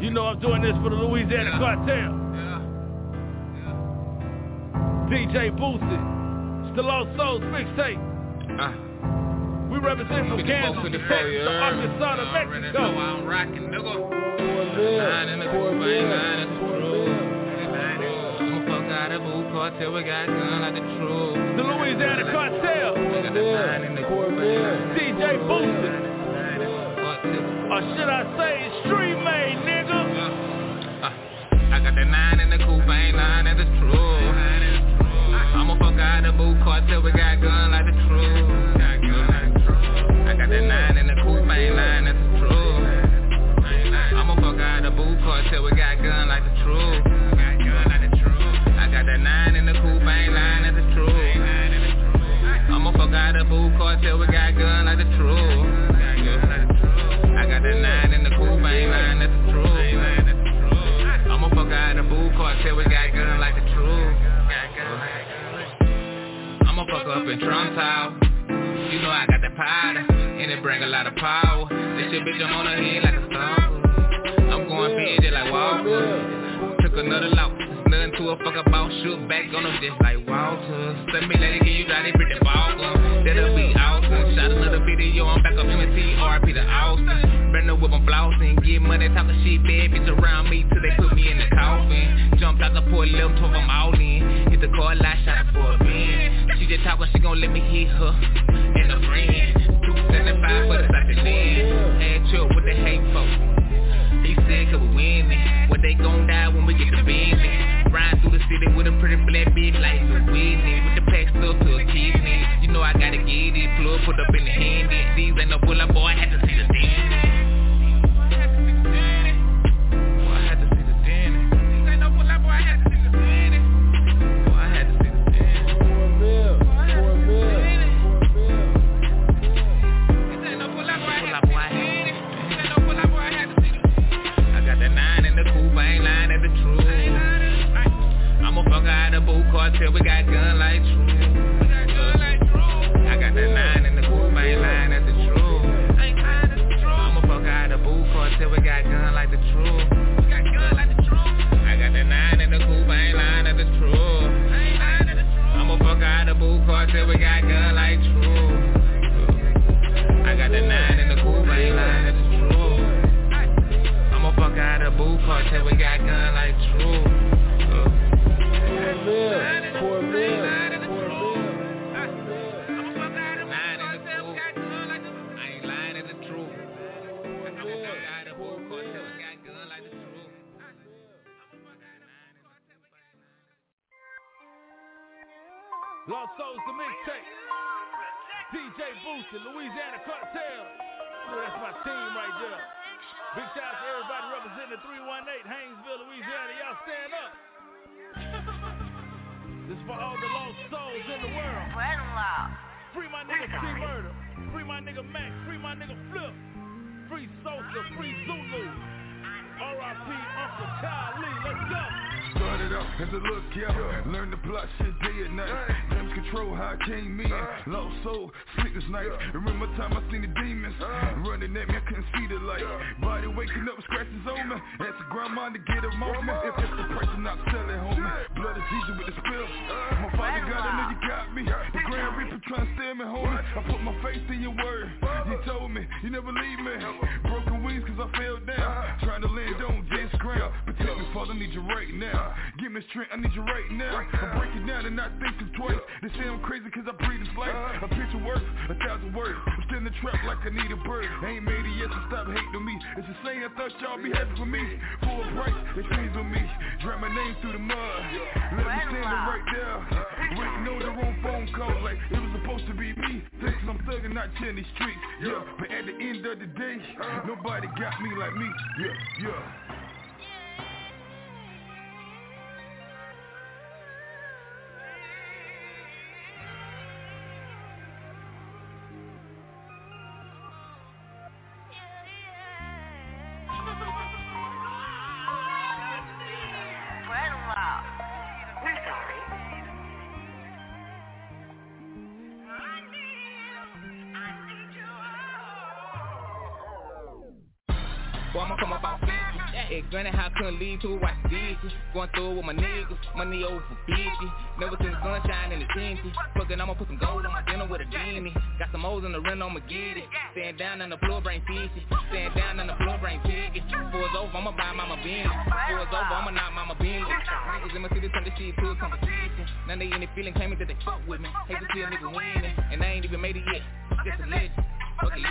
You know I'm doing this for the Louisiana Kartel. Yeah. DJ Boosie. It's the Lost Souls mixtape. We represent from Kansas to Texas to Arkansas to Mexico. I'm rocking, nigga. Nine in the coupe, ain't nine in the truth. I'ma fuck out of boo cartel, we got gun like the truth. The Louisiana Kartel. Got the nine in the coupe. DJ Boosie. Or should I say street made, nigga? I got the nine in the coupe, ain't nine in the truth. I'ma fuck out the boo cartel, we got gun like the truth. I got the nine in the coupe, ain't nine, that's the truth. I'ma fuck out the boo cartel, we got gun like the truth. I got the nine in the coupe, ain't nine, that's the truth. I'ma fuck out the boo cartel, we got gun like the truth. Cartel, we got gun like the truth. I'ma fuck up in Trump Tower. You know I got the powder, and it bring a lot of power. This shit bitch, I'm on her head like a star. I'm going big like Walker. Took another loss. Nothing to a fuck about, shoot back on them just like Walter. Send me let lady, can you drive it, bring the ball gun? That'll be awesome. Shot another video, I'm back up RP to Austin. Bring the whip, I'm flossing. Get money, talking shit, bad bitch around me till they put me in the coffin. Jumped out the port, left, told I'm all in. Hit the car, light shot for a bin. She just talking, she gon' let me hit her. And a friend. 275 for the the land. Had chill with the hate folk. He said cause we winning What they gon' die when we get to bending Ride through the city with a pretty black bitch like a Whitney With the pack stuff to a kidney You know I gotta get it. Plug put up in the handy These ain't no bullet boy, I had to see the dandy I had to see the dandy These ain't no bullet boy, I had to out the boot cartel, we got gun like true. I got the nine in the coupe, I ain't lying at the truth. I'ma fuck out the boot cartel, we got gun like the truth. I got the nine in the I ain't lying at the truth. I'ma fuck out the boot cartel, we got gun like true. 77318 Haynesville, Louisiana. Y'all stand up. this for all the lost souls in the world. Free my nigga free Murder. Free my nigga Max. Free my nigga Flip. Free Sosa. Free Zulu. R.I.P. Uncle Charlie. Let's go. Started off as a look out, learned to plot shit day and night. Damage control how I came in, lost soul, sleepless nights. Remember time I seen the demons running at me, I couldn't see the light. Body waking up, scratches on me. Ask the grandma to get a moment. If it's the price, I'm not selling, homie. Blood is easy with the spill. My father got I know you got me. The Grand Reaper trying to steal me, homie. I put my faith in your word. You told me you never leave me. Broken I fell down. Trying to land on this ground. Protect me, Father, I need you right now. Give me strength, I need you right now. I'm breaking down and not thinking twice. They say I'm crazy cause I breathe this life. A picture worth a thousand words. I'm still in the trap like I need a bird. I ain't made it yet, so stop hating on me. It's the same, I thought y'all be happy for me. For a price, they squeeze on me. Drag my name through the mud. Let me stand it right there. Waiting on the wrong phone call like it was supposed to be me. Thinking I'm thugging, not telling these streets, yeah. But at the end of the day, nobody got me like me, yeah, yeah. Granted, how couldn't lead to watch dishes. Going through with my niggas, money over 50. Never seen the sunshine in the tinty. Fuckin', I'ma put some gold on my dinner with a genie. Got some O's in the rent, I'ma get it. Stand down on the floor, brain fishy. Stand down on the floor, brain piggy. Before it's over, I'ma buy mama Bentley. Before it's over, I'ma knock mama Bentley. Niggas in my city turn this shit to a competition. They in the feeling, claiming that they fuck with me. Hate to see a nigga winning, and I ain't even made it yet. Just a legend. Fuck it,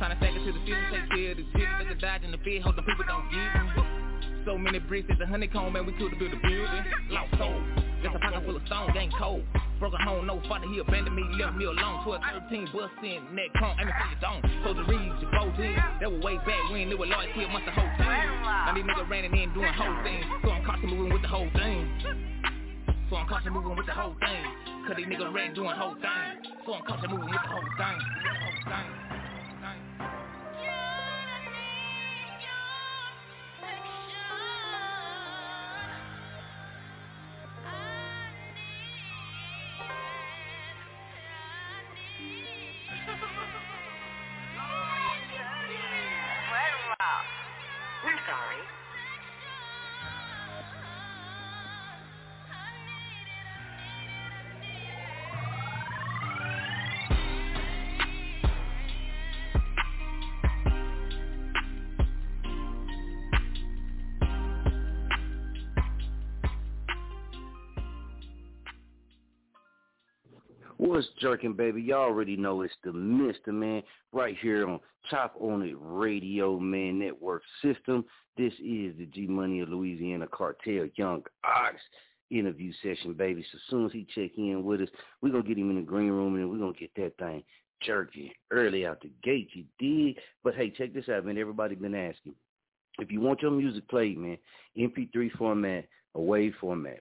Tryna stack it to the city, take care of the city. Let the dodge in the fear, hope the people don't give me. So many bricks, it's a honeycomb, man, we could have built a building. Lost soul, just a pocket full of stone, ain't cold. Broke a home, no father, he abandoned me, left me alone. 12, 13, bust in, neck chrome, aiming for your dome. Supposed to read your 14, that was way back when it was loyalty amongst the whole team. Now these niggas running in doing whole things, so I'm cautious moving with the whole thing. So I'm cautious moving with the whole thing. Cause these niggas ran doing whole thing. So I'm cautious moving with the whole thing. The whole thing. What's jerking, baby? Y'all already know it's the Mister Man right here on Chop On It Radio Man Network System. This is the G Money of Louisiana Kartel Young Ox interview session, baby. So as soon as he check in with us, we're gonna get him in the green room and we're gonna get that thing jerking early out the gate, you dig? But hey, check this out, man. Everybody been asking. If you want your music played, man, MP3 format, a WAV format,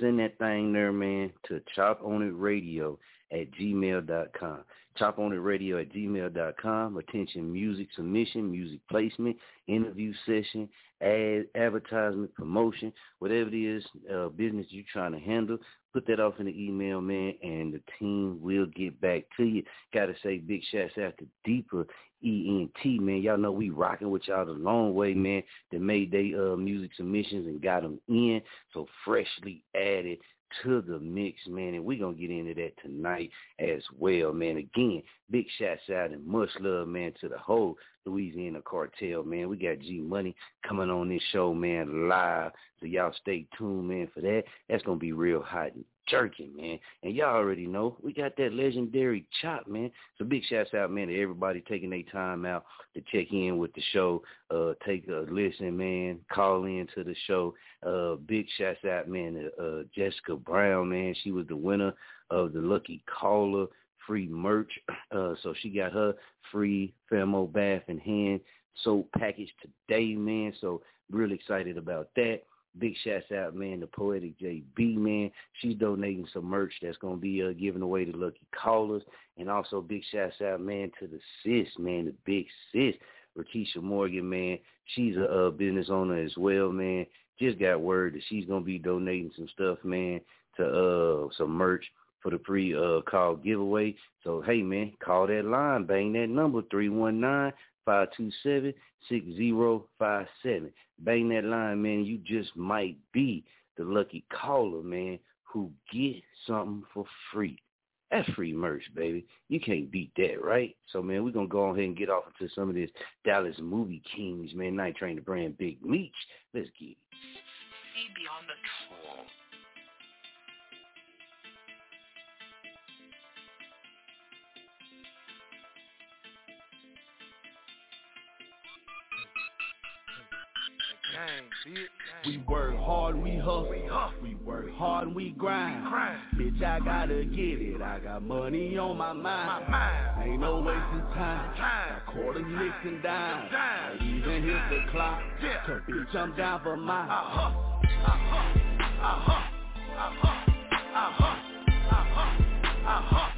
send that thing there, man, to choponitradio at gmail.com. Radio at gmail.com. Attention music submission, music placement, interview session, ad, advertisement, promotion, whatever it is, uh, business you're trying to handle. Put that off in the email, man, and the team will get back to you. Got to say big shouts out to Deeper ENT, man. Y'all know we rocking with y'all the long way, man. That made they uh, music submissions and got them in. So freshly added to the mix, man, and we're going to get into that tonight as well, man. Again, big shouts out and much love, man, to the whole Louisiana Kartel, man. We got G Money coming on this show, man, live. So y'all stay tuned, man, for that. That's going to be real hot and jerking, man. And y'all already know we got that legendary chop, man. So big shouts out, man, to everybody taking their time out to check in with the show, uh, take a listen, man, call in to the show. Uh, big shouts out, man, to uh, Jessica Brown, man. She was the winner of the Lucky Caller free merch. Uh, so she got her free Famo bath and hand soap package today, man. So really excited about that. Big shouts out, man, to Poetic JB, man. She's donating some merch that's going to be uh, given away to lucky callers. And also big shouts out, man, to the sis, man, the big sis, Rakisha Morgan, man. She's a uh, business owner as well, man. Just got word that she's going to be donating some stuff, man, to uh some merch for the pre uh call giveaway. So hey man, call that line, bang that number three one nine five two seven six zero five seven. Bang that line, man. You just might be the lucky caller, man, who get something for free. That's free merch, baby. You can't beat that, right? So, man, we're going to go ahead and get off into some of this Dallas movie kings, man. Night Train to Brand Big Meech. Let's get it. The We work hard, we hustle. We work hard and we grind. Bitch, I gotta get it. I got money on my mind. Ain't no wasting time. Got quarters, nicks, and dimes. I even hit the clock. Cause bitch, I'm down for mine. Uh-huh. Uh-huh. Uh-huh. Uh-huh. Uh-huh. Uh-huh. Uh-huh.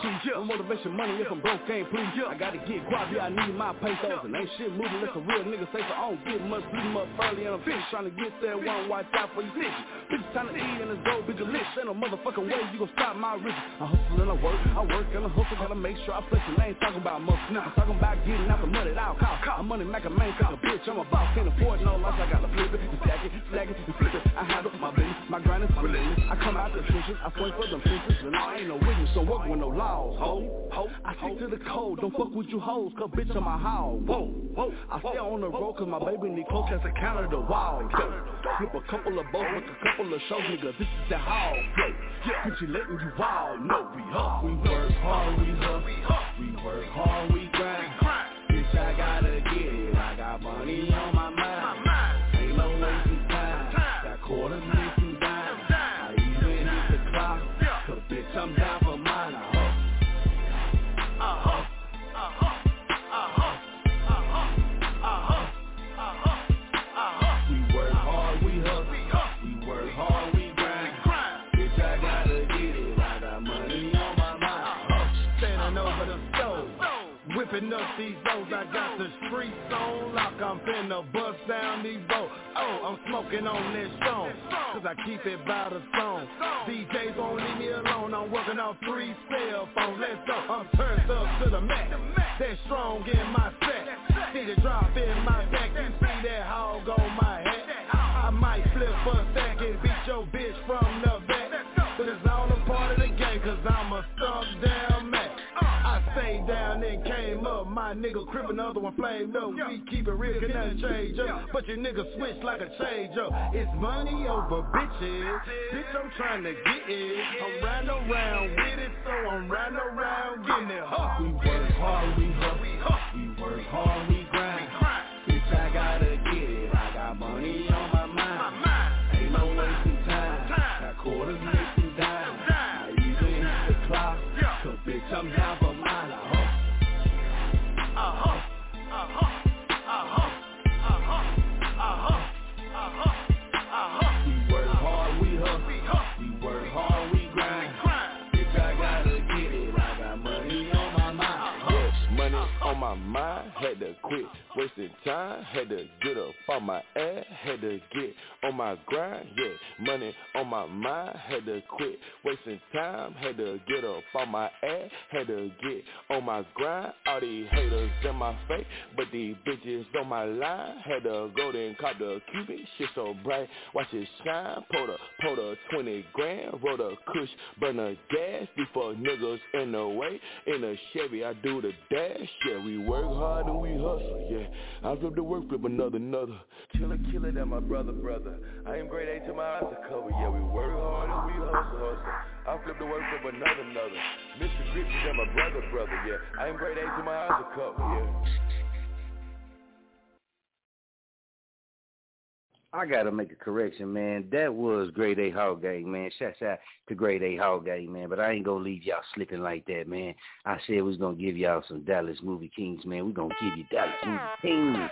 So I'm getting to the cheese. No motivation, money if I'm broke, ain't please. I gotta get guap, yeah, I need my pesos. And ain't shit moving unless a real nigga say so. I don't get much, bleed 'em up early and I'm finished. Trying to get that one watch out for you bitches. Trying to eat and it's gold, bitch, list. Ain't no motherfucking way you gon' stop my riches. I hustle and I work, I work and I hustle. Gotta make sure I flex and I ain't talking about muscle. I'm talking about getting out the money at all costs. I'm money making man, call a bitch, I'm a boss. Can't afford no loss, I gotta flip it, and stack it, stack it, and flip it. I handle my business, my grind is relentless. I come out the trenches, I swing for them fences, and I ain't no witness, don't work with no laws, ho, ho. I stick to the code, don't fuck with you hoes, cause bitch I'm a hoe, whoa, whoa. I stay on the road cause my baby need close as a counter the wall. Flip a couple of boats, with a couple of shows, nigga, this is the hall, yo. Bitch, you letting you all know we hustle. We work hard, we hustle. We work hard, we grind. Bitch, I gotta get it, I got money on my Whipping up these O's, I got the streets on lock. I'm finna bust down these bows. Oh, I'm smoking on this stone. Cause I keep it by the song. DJs won't leave me alone. I'm working off three cell phones. Let's go. I'm turned up to the max. That strong in my set. See the drop in my back. You see that hog on my head. I might flip a second. Beat your bitch from the back. But it's all a part of the game. Cause I'm a stuck down came up. My nigga crib another one flamed up. We keep it real, can nothing change up. But your nigga switch like a change up. It's money over bitches. Bitch, I'm trying to get it. I'm riding around with it, so I'm riding around getting it. Huh. We work hard, we hustle. We work hard, we had to get up on my ass, had to get my grind, yeah, money on my mind, had to quit wasting time, had to get up on my ass, had to get on my grind, all these haters in my face, but these bitches on my line, had to go then cop the cubic, shit so bright, watch it shine, pull the, pull the 20 grand, roll the kush, burn the gas, before niggas in the way, in a Chevy, I do the dash, yeah, we work hard and we hustle, yeah, I flip the work, flip another, another, killer, killer, that my brother, brother, I am grade A to my eyes are covered, yeah, we work hard and we hustle, hustle, I flip the work, from another, another, Mr. Gritty, that my brother, brother, yeah, I am grade A to my eyes are covered, yeah. I gotta make a correction, man. That was Grade A Hall Gang, man. Shouts out to Grade A Hall Gang, man. But I ain't gonna leave y'all slipping like that, man. I said we was gonna give y'all some Dallas Movie Kings, man. We gonna give you Dallas Movie Kings.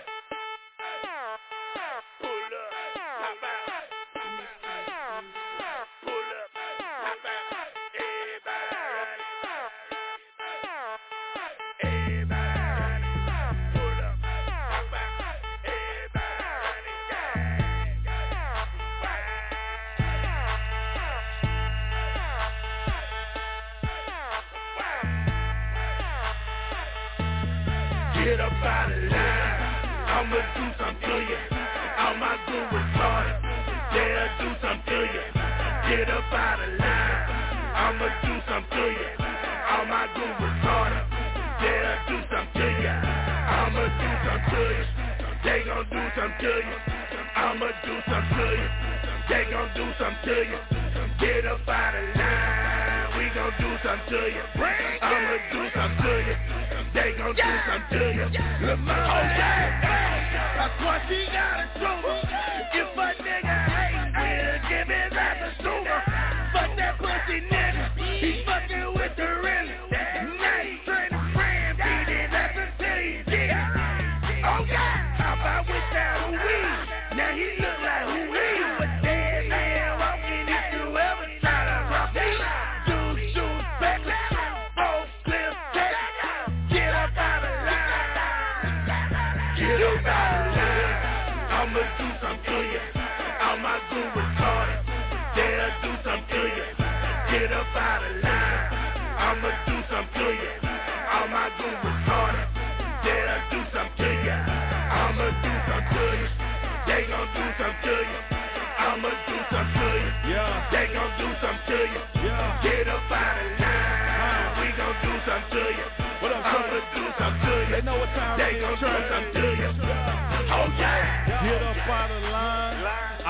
Something to you. Yeah. Get up out of line. We gon' do something to you. What up, I'ma do something to you. They know what time they gon' do something to you. Oh yeah. Get up out of line.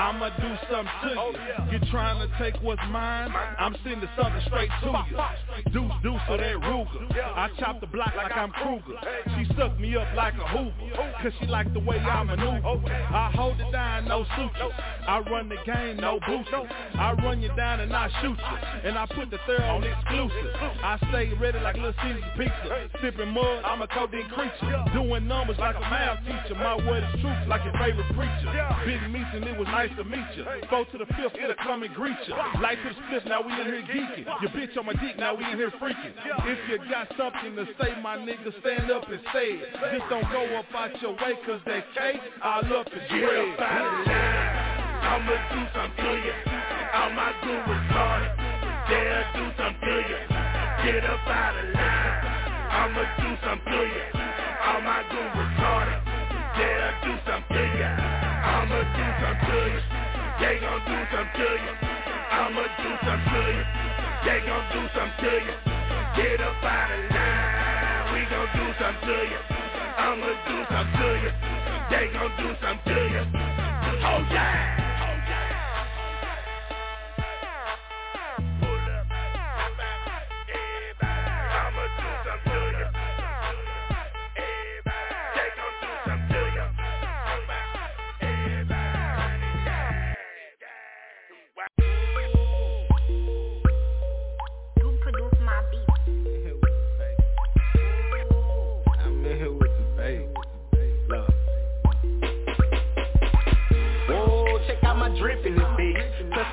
I'ma do something to you. You trying to take what's mine? I'm sending something straight to you. Deuce, deuce, so that Ruger. I chop the block like I'm Kruger. She suck me up like a Hoover. Cause she like the way I maneuver. I hold it down, no sutures. I run the game, no boosters. I run you down and I shoot you. And I put the third on exclusive. I stay ready like Little Caesar's pizza. Sipping mud, I'm a codeine creature. Doing numbers like a math teacher. My word is truth like your favorite preacher. Big meeting, it was nice to meet you. Four to the fifth, it'll come and greet ya. Light to the split, now we in here geeking. Your bitch on my dick, now we in here freaking. If you got something to say, my nigga, stand up and say it. Just don't go up out your way, cause that cake, I love to Get up line. I'ma do something to you. All my goon retarded. They'll do something to you. Get up out of line. I'ma do something to you. All my goon retarded. They'll do something to you. I'ma do something to you. They gon' do something to you. I'ma do something to you. They gon' do something to you. Get up out of line. We gon' do something to you. I'ma do something to you. They gon' do something to you. Oh yeah.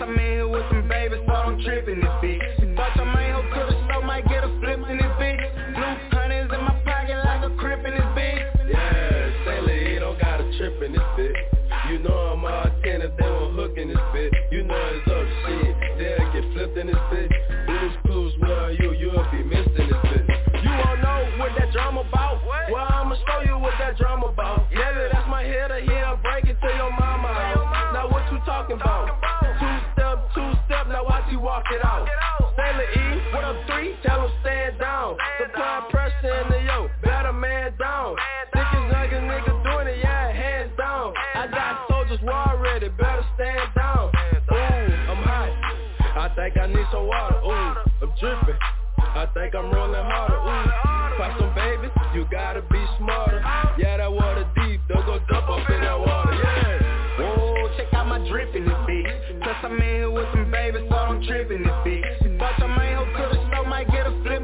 I'm in here with some babies, so I'm tripping it out. Sailor E, what up three? Tell him stand down. Supply pressure in the yo, better man down. Thickest nigga, nigga doing it, yeah, hands down. I got soldiers war ready, better stand down. Ooh, I'm hot. I think I need some water. Ooh, I'm dripping. I think I'm rolling harder. Ooh, pop some babies, you gotta be smarter. Yeah, that water deep, don't go dump up in that water. Yeah. Whoa, check out my drip in this bitch. Plus I'm in here with some I'm tripping this bitch. Main hoe to the show might get a flip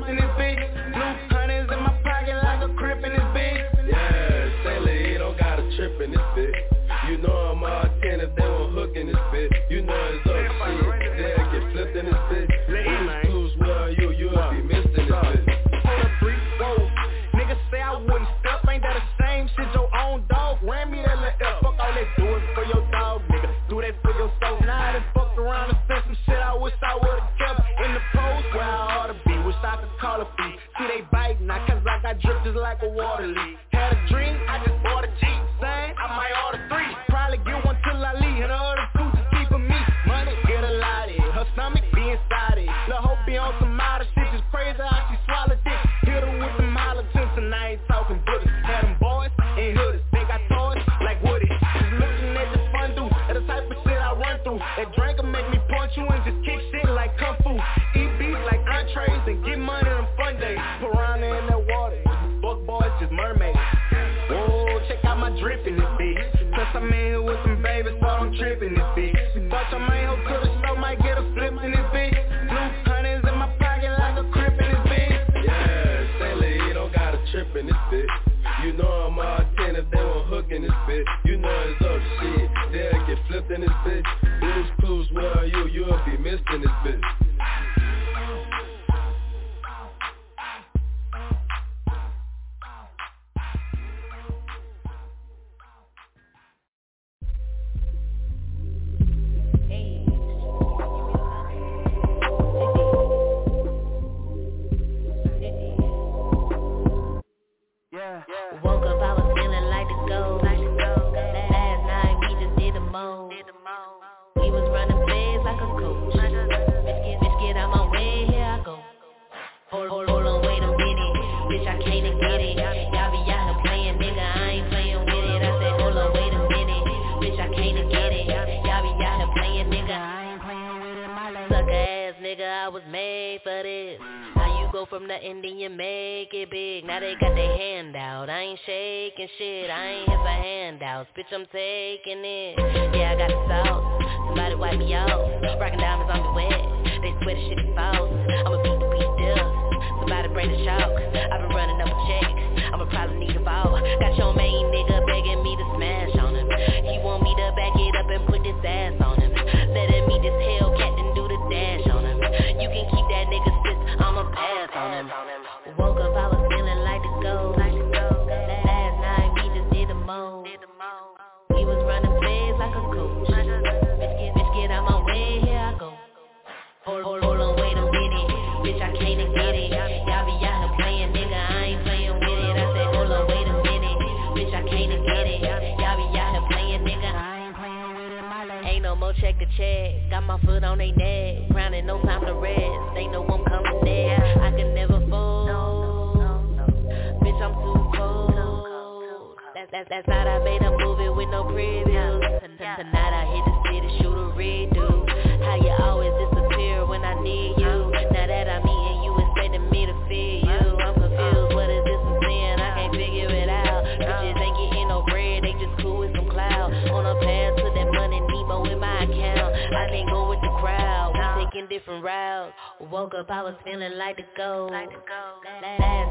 we taking different routes. Woke up, I was feeling like the gold. Last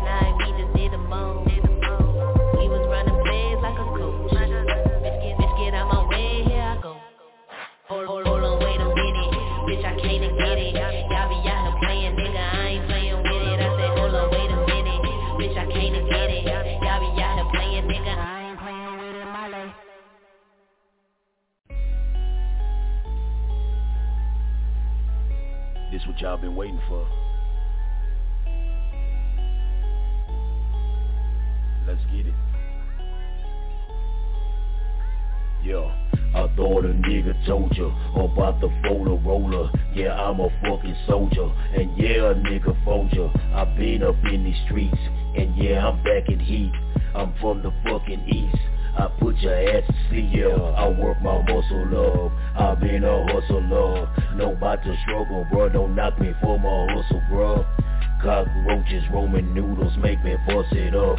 night we just did the most. We was running plays like a coach. Bitch, get, bitch, get out my way, here I go. Hold, hold, hold on, wait a minute. Bitch, I can't get it. Y'all be This what y'all been waiting for. Let's get it. Yeah, I thought a nigga told ya about the roller. Yeah, I'm a fucking soldier, and yeah, a nigga fold ya. I been up in these streets, and yeah, I'm back in heat. I'm from the fucking east. I put your ass to sleep, yeah. I work my muscle up. I been a hustler. No about to struggle, bro. Don't knock me for my hustle, bro. Cockroaches, Roman noodles make me bust it up.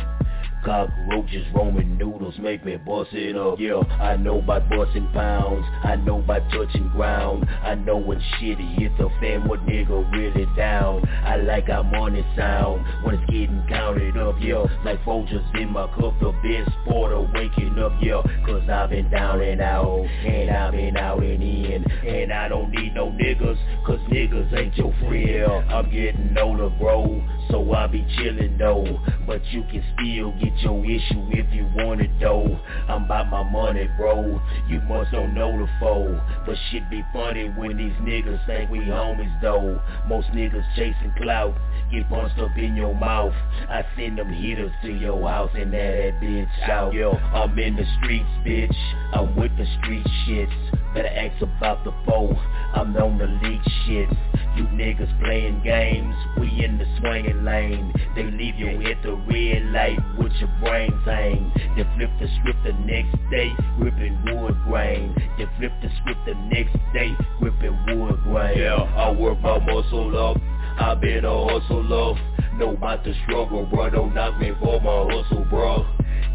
Cockroaches, Roman noodles make me bust it up. Yeah, I know by busting pounds. I know by touching ground. I know when shitty, hit a fan, what nigga really down. I like how money sound when it's getting counted up. Yeah, like Folgers in my cup, the best sport of waking up. Yeah, cause I've been down and out, and I've been out and in, and I don't need no niggas, cause niggas ain't your friend. I'm getting older, bro. So I be chillin' though, but you can still get your issue if you want it though. I'm about my money, bro. You must don't know the foe, but shit be funny when these niggas think we homies though. Most niggas chasing clout, get punched up in your mouth. I send them hitters to your house and that that bitch out. Yo, I'm in the streets, bitch. I'm with the street shits. Better ask about the foe. I'm on the league shit. You niggas playing games. We in the swinging lane. They leave you at the red light with your brains hang. They flip the script the next day, ripping wood grain. They flip the script the next day, ripping wood grain. Yeah, I work my muscle up. I been a hustler. Know about the struggle, bro. Don't knock me for my hustle, bro.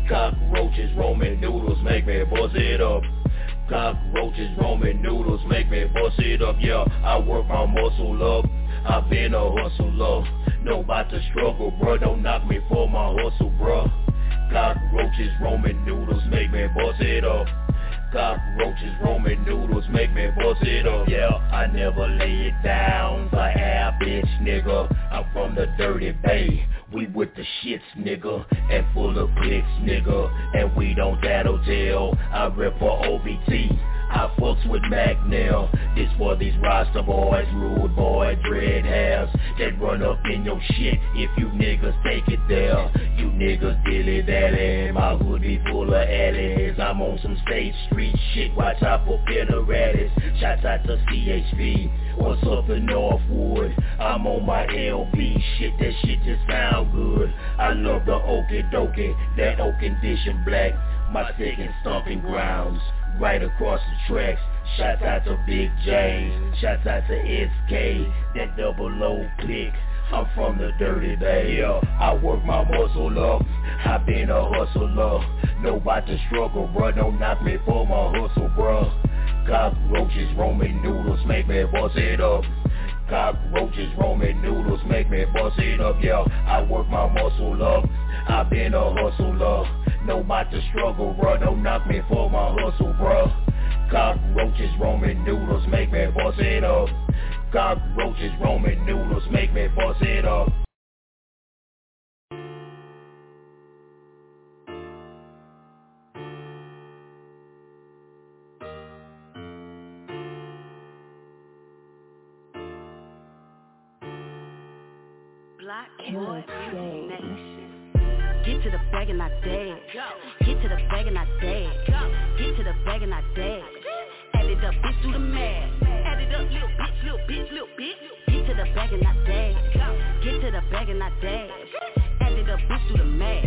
Cockroaches, Roman noodles make me buzz it up. Cockroaches, Roman noodles make me bust it up, yeah I work my muscle up, i been a hustler Know about the struggle, bro, don't knock me for my hustle, bro Cockroaches, Roman noodles make me bust it up Cockroaches, Roman noodles make me bust it up. Yeah, I never lay it down for air, bitch, nigga. I'm from the dirty bay. We with the shits, nigga And full of clicks, nigga. And we don't tattletale I rip for OVT Fucks with Mac now. This for these roster boys, rude boy, dread hairs that run up in your shit if you niggas take it there. You niggas dilly dally, my hood be full of alleys. I'm on some state street shit, watch out for bitter. Shouts out to CHV, what's up in Northwood? I'm on my LB shit, that shit just sound good. I love the okie dokie, that oak condition black. My second stomping grounds right across the tracks. Shouts out to Big James, shouts out to SK, that double low click. I'm from the dirty bay, yeah. I work my muscle up, I been a hustler. Know about the struggle, bro, don't knock me for my hustle, bro. Cockroaches, Roman noodles, make me bust it up. Cockroaches, Roman noodles, make me bust it up, yeah. I work my muscle up, I been a hustler. Know about the struggle, bro. Don't knock me for my hustle, bro. Cockroaches, Roman noodles, make me bust it up. Cockroaches, Roman noodles, make me bust it up. Black Boy Nation. Get to the bag and I dance. Get to the bag and I dance. Get to the bag and I dance. Add it up, bitch, do the math. Add it up, little bitch, little bitch, little bitch. Get to the bag and I dance. Get to the bag and I dance. Add it up, bitch, do the math.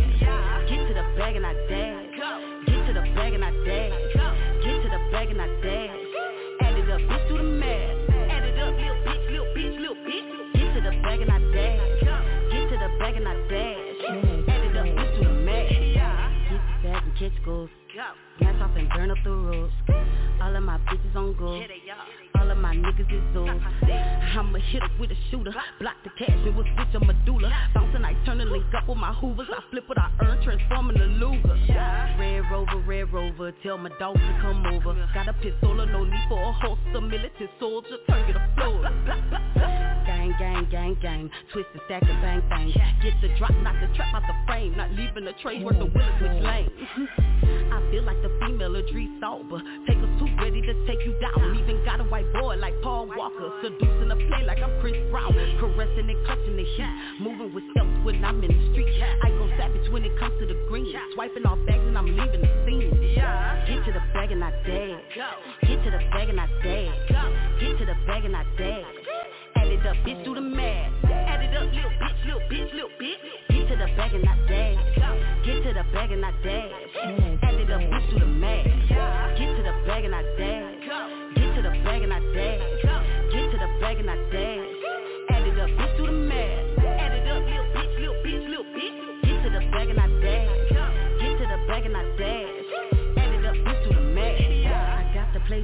Get to the bag and I dance. Get to the bag and I dance. Get to the bag and I dance. Add it up, bitch, do the math. Add it up, little bitch, little bitch, little bitch. Get to the bag and I dance. Get to the bag and I dance. Add it up, bitch, do the math. Get to the bag and catch goals. Gas off and burn up the roads. All of my bitches on go. All of my niggas is those. I'ma hit up with a shooter. Block the cash and we'll switch a medulla. Bounce and I turn and link up with my hoovers. I flip what I earn, transforming the Luger. Red Rover, Red Rover. Tell my dog to come over. Got a pistol, no need for a holster. Militant soldier, turn you to floor. Gang, gang, gang, gang. Twist and stack and bang, bang. Get the drop, knock the trap out the frame. Not leaving a trace worth the willing switch lane. I feel like the female Idris Elba. Take us too ready to take you down. Even got a white boy like Paul Walker. Seducing the play like I'm Chris Brown. Caressing and clutching the heat. Moving with stealth when I'm in the street. I go savage when it comes to the green. Swiping off bags and I'm leaving the scene. Get to the bag and I dance. Get to the bag and I dance. Get to the bag and I dance. Add it up, bitch, do the math. Add it up, little bitch, little bitch, little bitch. Get to the bag and I dance. Get to the bag and I dance. Add it up, bitch, do the math. Get to the bag and I dance. Get to the bag and I dance. Get to the bag and I dance. Add it up, bitch, do the math. Add it up, little bitch, little bitch, little bitch. Get to the bag and I dance. Get to the bag and I dance.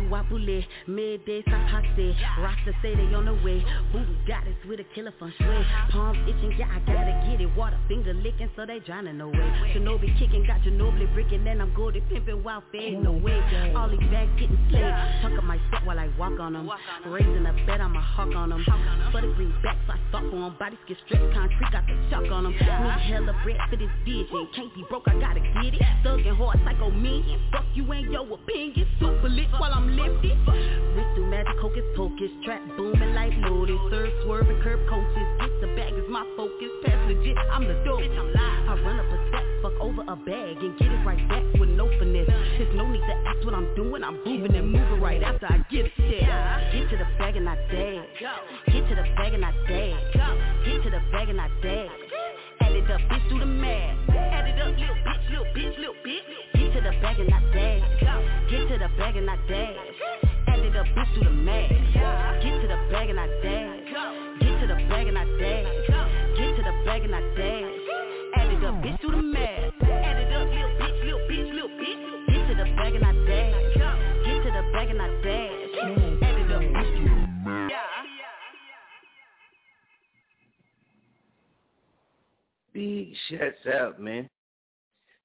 Got to play Wapule, midday sapase. Rasta say they on the way. Voodoo goddess with a killer fun sway. Palms itching, yeah, I gotta get it. Water finger licking, so they drowning away. Shinobi kicking, got Ginobili bricking, and I'm good at pimping while fading away. All these bags getting slayed. Chunk of my set while I walk on them. Raising a bed, I'm a hawk on them. For the greenbacks, I stop for them. Bodies get stripped, concrete, got the chalk on them. Need hella bread for this vision. Can't be broke, I gotta get it. Thuggin' hard, psycho million. Fuck you and your opinion. Super lit while I'm lifted. Wrist through magic, hocus pocus. Trap booming like loaded. Third swerving, curb coaches. Get the bag is my focus. Pass legit, I'm the dope. I run up a step, fuck over a bag, and get it right back with no finesse. There's no need to ask what I'm doing. I'm moving and moving right after I get it. Yeah. Get to the bag and I dance. Get to the bag and I dance. Get to the bag and I dance. Add it up, bitch, do the math. Add it up, little bitch, little bitch, little bitch. Get to the bag and I dance. Get to the bag and I dance. Add it up, bitch, do the math. Get to the bag and I dance. Get to the bag and I dance. Get to the bag and I dance. Add it up, bitch, do the math. Add it up, little bitch, little bitch, little bitch. Get to the bag and I dash. Get to the bag and I dash. Add it up. Yeah. Big shouts out, man.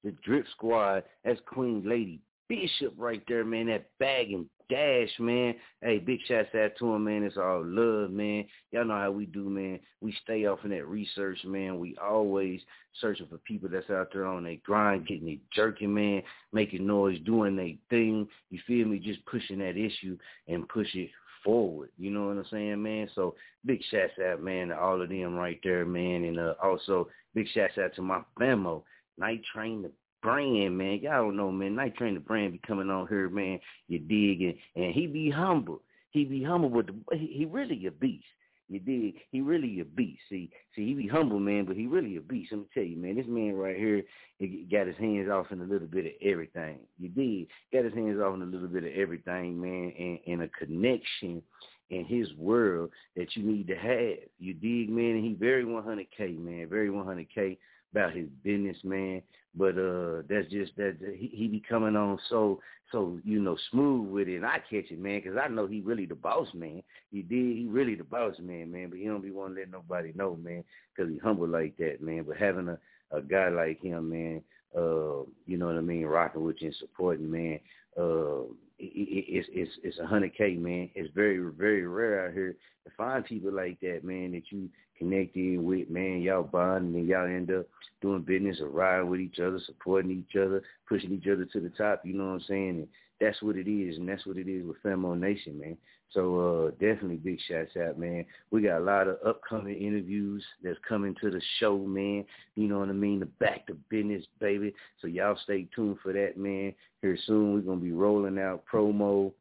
The Drip Squad, that's Queen Lady Bishop right there, man. That bag and dash, man. Hey, big shouts out to him, man. It's all love, man. Y'all know how we do, man. We stay off in that research, man. We always searching for people that's out there on their grind, getting it jerking, man, making noise, doing their thing. You feel me? Just pushing that issue and push it forward. You know what I'm saying, man? So big shouts out, man, to all of them right there, man. And uh, also big shouts out to my famo, Night Train the brand, man. Y'all don't know, man. Night Train the brand be coming on here, man. You dig, and, and he be humble. He be humble, but the, he, he really a beast. You dig? He really a beast. See, see, he be humble, man, but he really a beast. Let me tell you, man, this man right here he got his hands off in a little bit of everything. You dig? Got his hands off in a little bit of everything, man, and, and a connection in his world that you need to have. You dig, man? And he very 100K, man, very 100K about his business, man. But uh, that's just that he, he be coming on so so you know smooth with it, and I catch it, man, because I know he really the boss, man. He did, he really the boss, man, man. But he don't be want to let nobody know, man, because he humble like that, man. But having a a guy like him, man, uh, you know what I mean, rocking with you and supporting, man, uh, it, it, it's it's it's a hundred K, man. It's very very rare out here to find people like that, man, that you connected with, man. Y'all bonding and y'all end up doing business or riding with each other, supporting each other, pushing each other to the top. You know what I'm saying? And that's what it is, and that's what it is with Famo Nation, man. So uh, definitely big shouts out, man. We got a lot of upcoming interviews that's coming to the show, man. You know what I mean? The back to business, baby. So y'all stay tuned for that, man. Here soon we're gonna be rolling out promo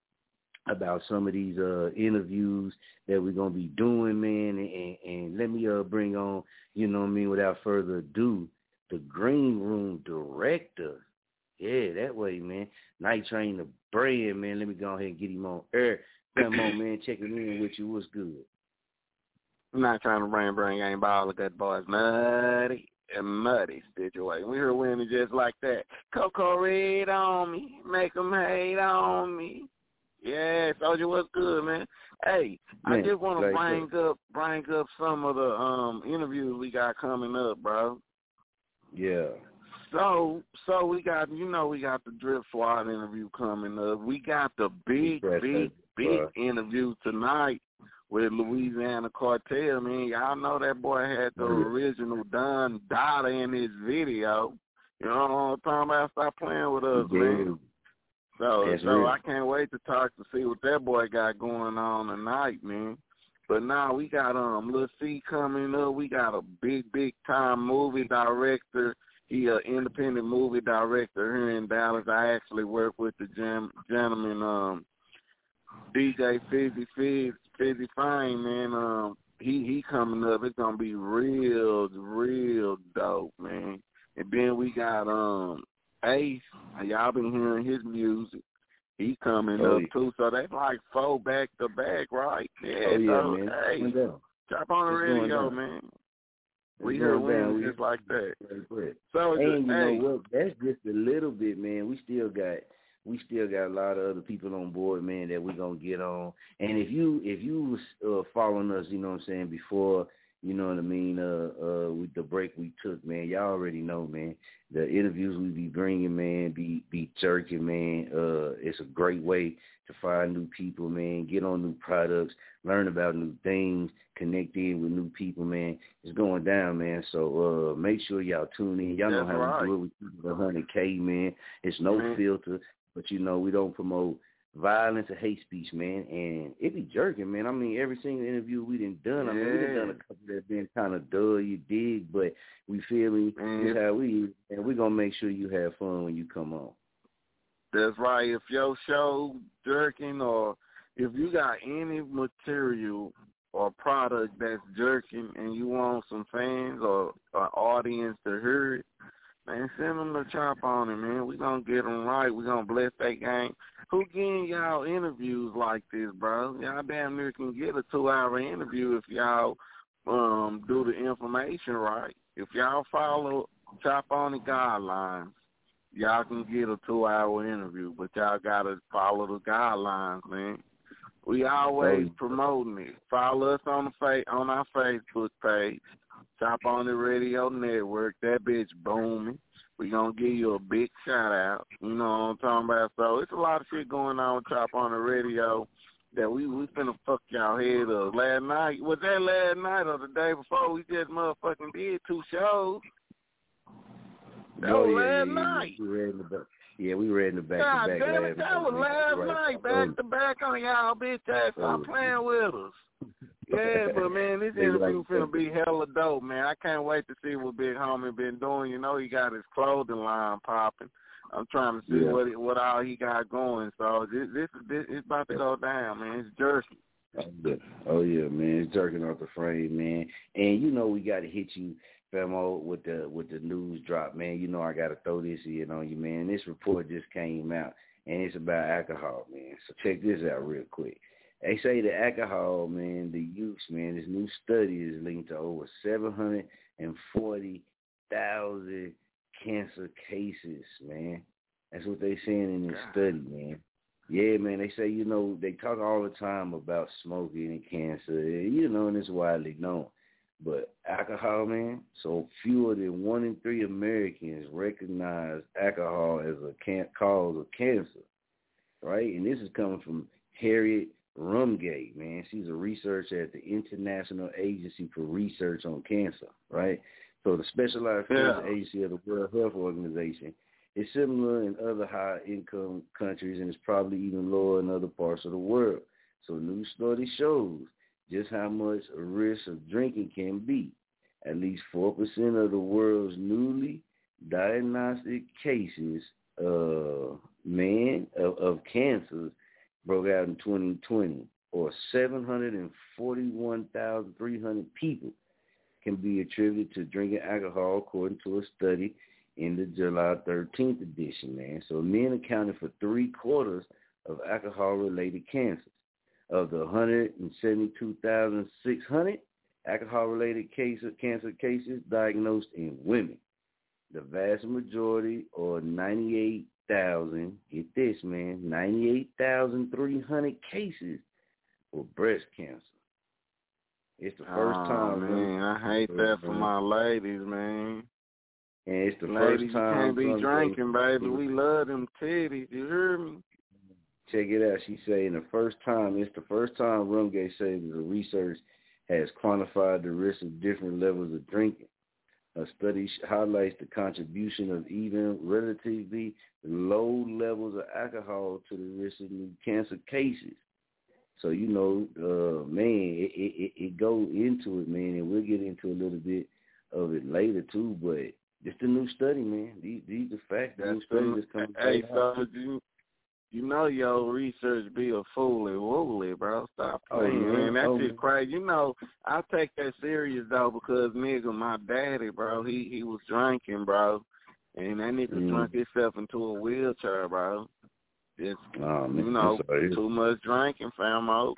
about some of these uh interviews that we're gonna be doing, man, and, and let me uh bring on, you know what I mean, without further ado, the Green Room director. Yeah, that way, man. Night Train the brand, man. Let me go ahead and get him on air. Come on, man, checking in with you. What's good? I'm not trying to bring bring ain't ball of good boys muddy and muddy situation. We heard women just like that. Coco Red on me, make 'em hate on me. Yeah, Soldier, what's good, man? Hey, man, I just want to bring good. up bring up some of the um interviews we got coming up, bro. Yeah. So, so we got you know we got the Drip Squad interview coming up. We got the big, big, big interview tonight with Louisiana Kartel. Man, y'all know that boy had the original Don Dada in his video. You know what I'm talking about? Stop playing with us, man. So, That's so real. I can't wait to talk to see what that boy got going on tonight, man. But now we got um Lil C coming up. We got a big, big time movie director. He an independent movie director here in Dallas. I actually work with the gem, gentleman um DJ Fizzy Fizz Fizzy Fine, man. Um he he coming up. It's gonna be real, real dope, man. And then we got um Ace. Y'all been hearing his music. He coming Oh, up yeah. too. So that's like four back to back, right? Yeah. oh yeah, so, man. Hey, It's going down. Chop on the It's radio, man. It's We hear wins We- just like that. So And you hey, know what? That's just a little bit, man. We still got we still got a lot of other people on board, man, that we're gonna get on. And if you if you was uh, following us, you know what I'm saying, before, you know what I mean, uh uh with the break we took, man, y'all already know, man. The interviews we be bringing, man, be be jerking, man. Uh it's a great way to find new people, man, get on new products, learn about new things, connect in with new people, man. It's going down, man. So uh make sure y'all tune in. Y'all know how right. we do it. We keep it 100K, man. It's no Mhm. filter, but you know we don't promote violence or hate speech, man. And it be jerking, man. I mean, every single interview we done done, I mean, we done done a couple that been kind of dull, you dig, but we feel me. This mm-hmm. how we, and we gonna make sure you have fun when you come on. That's right. If your show jerking or if you got any material or product that's jerking and you want some fans or an audience to hear it, man, send them the chop on it, man. We gonna get them right. We gonna bless that game. Who getting y'all interviews like this, bro? Y'all damn near can get a two-hour interview if y'all um do the information right. If y'all follow chop on the guidelines, y'all can get a two hour interview, but y'all gotta follow the guidelines, man. We always promoting it. Follow us on the fa- on our Facebook page, Chop on the Radio Network. That bitch booming. We gonna give you a big shout out. You know what I'm talking about? So it's a lot of shit going on with Chop on the Radio that we we finna fuck y'all head up. Last night was that last night or the day before? We just motherfucking did two shows. That oh, was yeah, last yeah, night. We read in the back. Yeah, we read in the back God to back damn it, that was last night, oh, back to back on y'all bitch ass. Stop Oh. playing with us. Yeah, but man, this They like interview finna be hella dope, man. I can't wait to see what Big Homie been doing. You know, he got his clothing line popping. I'm trying to see Yeah. what what all he got going. So this this this it's about to go down, man. It's Jersey. Oh yeah. oh man, it's jerking off the frame, man. And you know we got to hit you, Famo, with the with the news drop, man. You know I got to throw this in on you, man. This report just came out, and it's about alcohol, man. So check this out real quick. They say the alcohol, man, the use, man, this new study is linked to over seven hundred and forty thousand cancer cases, man. That's what they saying in this study, man. Yeah, man. They say you know they talk all the time about smoking and cancer, you know, and it's widely known. But alcohol, man. So fewer than one in three Americans recognize alcohol as a can- cause of cancer, right? And this is coming from Harriet Rumgate, man. She's a researcher at the International Agency for Research on Cancer, right? So the Specialized Cancer Agency of the World Health Organization is similar in other high-income countries and is probably even lower in other parts of the world. So new study shows just how much a risk of drinking can be. At least 4% of the world's newly diagnostic cases, uh, man, of, of cancers broke out in 2020, or 741,300 people can be attributed to drinking alcohol, according to a study in the July 13th edition, man. So men accounted for three quarters of alcohol-related cancers. Of the 172,600 alcohol-related cancer cases diagnosed in women, the vast majority, or 98,000, get this, man, 98,300 cases for breast cancer. It's the first oh, time, man. I hate that for my ladies, man. And it's the Ladies, first time. can't be drinking, baby. We love them titties. You hear me? Check it out. She saying the first time, it's the first time Rumgate says the research has quantified the risk of different levels of drinking. A study sh- highlights the contribution of even relatively low levels of alcohol to the risk of new cancer cases. So you know, uh, man, it, it, it, it go into it, man, and we'll get into a little bit of it later too. But it's the new study, man. These these are facts. The new study that's coming Hey, out. you, you know your research be a fooly woolly, bro. Stop Oh, playing, yeah. man. That Oh, shit crazy. You know, I take that serious though because nigga, my daddy, bro, he he was drinking, bro, and that nigga Mm. drunk himself into a wheelchair, bro. Just Oh, man, you know, too much drinking, famo.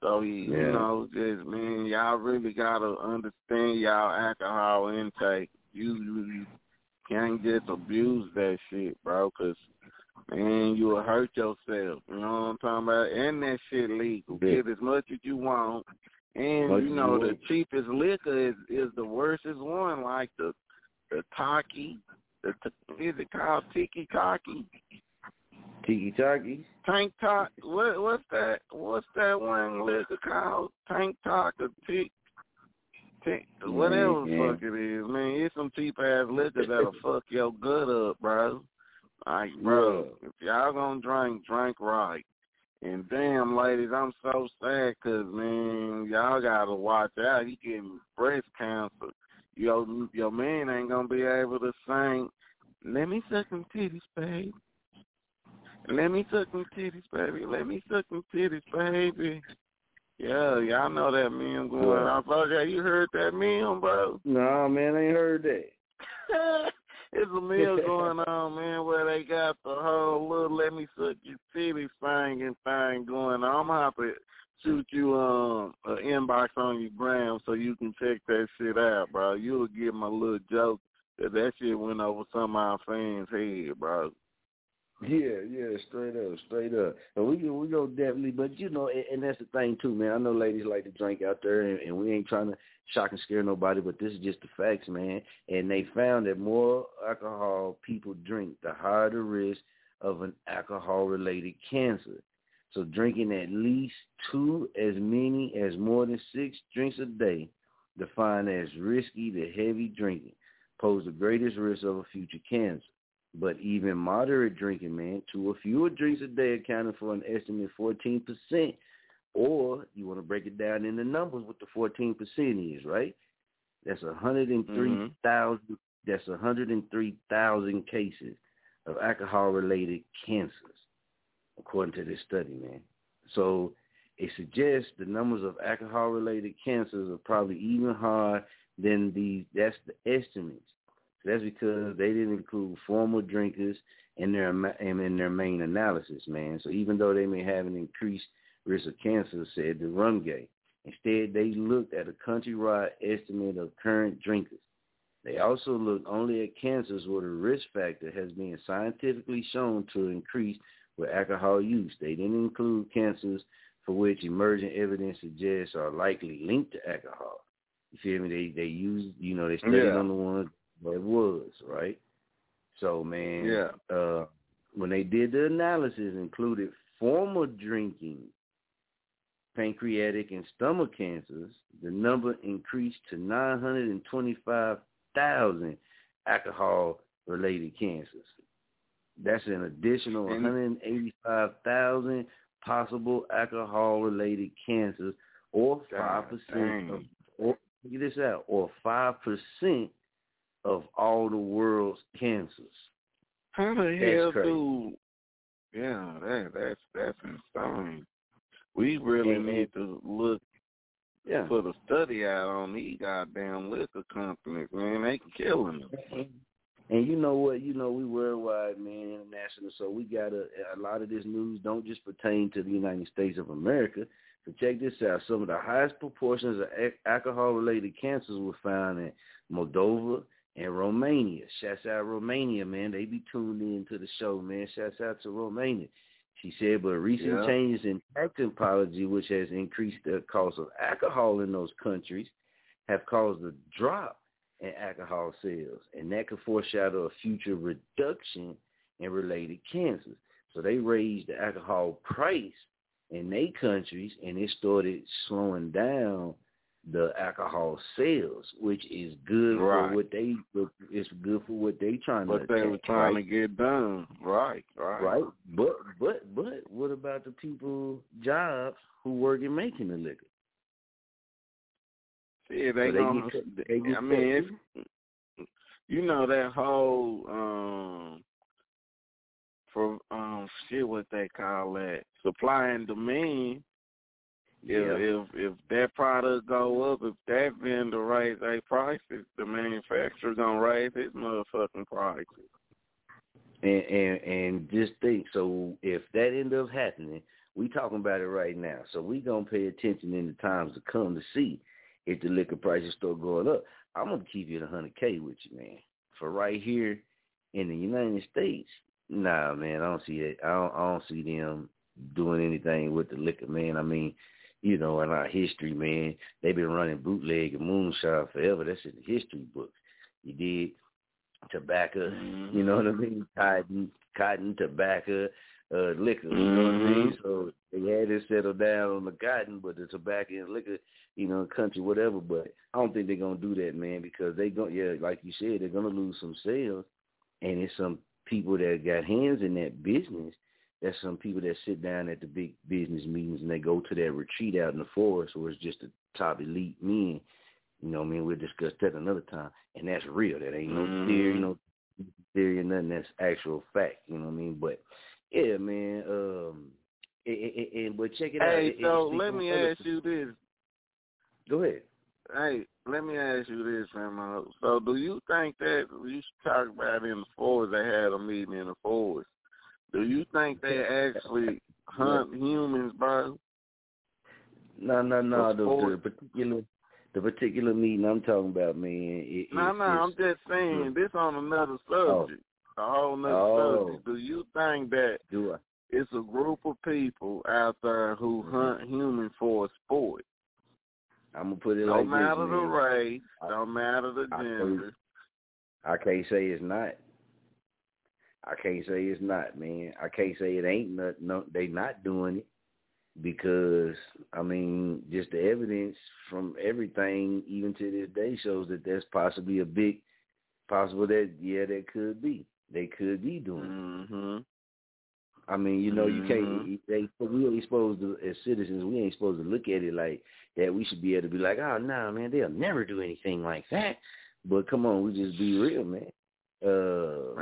So he, Yeah. you know, just man, y'all really gotta understand y'all alcohol intake. You you, you can't just abuse that shit, bro, 'cause man, you will hurt yourself. You know what I'm talking about? And that shit legal. Yeah. Get as much as you want. And Much you know the cheapest liquor is is the worstest one, like the the taki. The t- is it called tiki taki? Tiki Taki. Tank Talk. What what's that? What's that one liquor called? Tank Talk or? Tick whatever the Yeah. fuck it is, man. It's some cheap ass liquor that'll fuck your gut up, bro. Like, bro, if y'all gonna drink, drink right. And damn, ladies, I'm so sad 'cause man, y'all gotta watch out. He getting breast cancer. Your your man ain't gonna be able to sing. Let me suck some titties, babe. Let me suck some titties, baby. Let me suck some titties, baby. Yeah, y'all know that meme going Yeah. on. Oh, yeah, you heard that meme, bro? No, man, I ain't heard that. It's a meal going on, man, where they got the whole little let me suck your titties thing and thing going on. I'm to shoot you um an inbox on your gram so you can check that shit out, bro. You'll get my little joke That that shit went over some of our fans' head, bro. Yeah, yeah, straight up, straight up. And we we go definitely, but you know, and, and that's the thing too, man. I know ladies like to drink out there, and, and we ain't trying to shock and scare nobody, but this is just the facts, man. And they found that more alcohol people drink, the higher the risk of an alcohol-related cancer. So drinking at least two as many as more than six drinks a day, defined as risky to heavy drinking, pose the greatest risk of a future cancer. But even moderate drinking, man, two or fewer drinks a day accounting for an estimated 14%. Or you want to break it down in the numbers what the 14% is, right? That's 103,000 mm-hmm. that's 103,000 cases of alcohol-related cancers, according to this study, man. So it suggests the numbers of alcohol-related cancers are probably even higher than the that's the estimates. That's because they didn't include former drinkers in their in their main analysis, man. So even though they may have an increased risk of cancer, said the Rumgay, instead they looked at a countrywide estimate of current drinkers. They also looked only at cancers where the risk factor has been scientifically shown to increase with alcohol use. They didn't include cancers for which emerging evidence suggests are likely linked to alcohol. You feel me? They they use you know they studied yeah. on the ones it was, right? So man, yeah. uh when they did the analysis included former drinking, pancreatic and stomach cancers, the number increased to nine hundred and twenty five thousand alcohol related cancers. That's an additional one hundred and eighty five thousand possible alcohol related cancers or five percent of or get this out, or five percent of all the world's cancers. How the hell do? Yeah, that that's that's insane. We really And- need to look Yeah. put a study out on these goddamn liquor companies, man. They killing them. And you know what? You know we worldwide, man, international. So we got a a lot of this news don't just pertain to the United States of America. So check this out: some of the highest proportions of alcohol-related cancers were found in Moldova and Romania. Shouts out Romania, man. They be tuned in to the show, man. Shouts out to Romania. She said, but recent Yeah. changes in taxing policy, which has increased the cost of alcohol in those countries, have caused a drop in alcohol sales, and that could foreshadow a future reduction in related cancers. So they raised the alcohol price in their countries, and it started slowing down the alcohol sales, which is good Right. for what they. It's good for what they trying to. What to. they were trying right? to get done. Right, right. Right, but but but what about the people jobs who work in making the liquor? See, they, So they gonna. get- they get I mean, you know that whole um for um shit what they call that supply and demand. If Yeah. if if that product go up, if that vendor raise their prices, the manufacturer gonna raise his motherfucking prices. And and and just think, so if that end up happening, we talking about it right now. So we gonna pay attention in the times to come to see if the liquor prices start going up. I'm gonna keep it a hundred K with you, man. For right here in the United States, nah, man, I don't see it. I don't, I don't see them doing anything with the liquor, man. I mean, you know, in our history, man, they've been running bootleg and moonshine forever. That's in the history books. You did tobacco, you know what I mean? Cotton, cotton, tobacco, uh, liquor. You know what I mean? So they had to settle down on the cotton, but the tobacco and liquor, you know, country, whatever. But I don't think they're gonna do that, man, because they go, yeah, like you said, they're gonna lose some sales, and it's some people that got hands in that business. There's some people that sit down at the big business meetings and they go to that retreat out in the forest where it's just the top elite men. You know what I mean? We'll discuss that another time. And that's real. That ain't no Mhm. theory, no theory or nothing. That's actual fact. You know what I mean? But yeah, man. Um, and, and, and but check it out. Hey, It- it so let me ask you this. Go ahead. Hey, let me ask you this, man. So, do you think that you talk about in the forest? They had a meeting in the forest. Do you think they actually hunt humans, bro? No, no, no. The, the particular the particular meeting I'm talking about, man. It, no, no, I'm just saying this on another subject, oh. a whole nother oh. subject. Do you think that Do I? it's a group of people out there who Mm-hmm. hunt humans for a sport? I'm gonna put it Don't like matter the race, don't matter the I gender. I can't say it's not. I can't say it's not, man. I can't say it ain't not. No, they not doing it because I mean, just the evidence from everything, even to this day, shows that there's possibly a big possible that yeah, that could be. They could be doing it. Mm-hmm. I mean, you know, you Mhm. can't. They we ain't supposed to, as citizens, we ain't supposed to look at it like that. We should be able to be like, oh no, man, they'll never do anything like that. But come on, we just be real, man. Uh,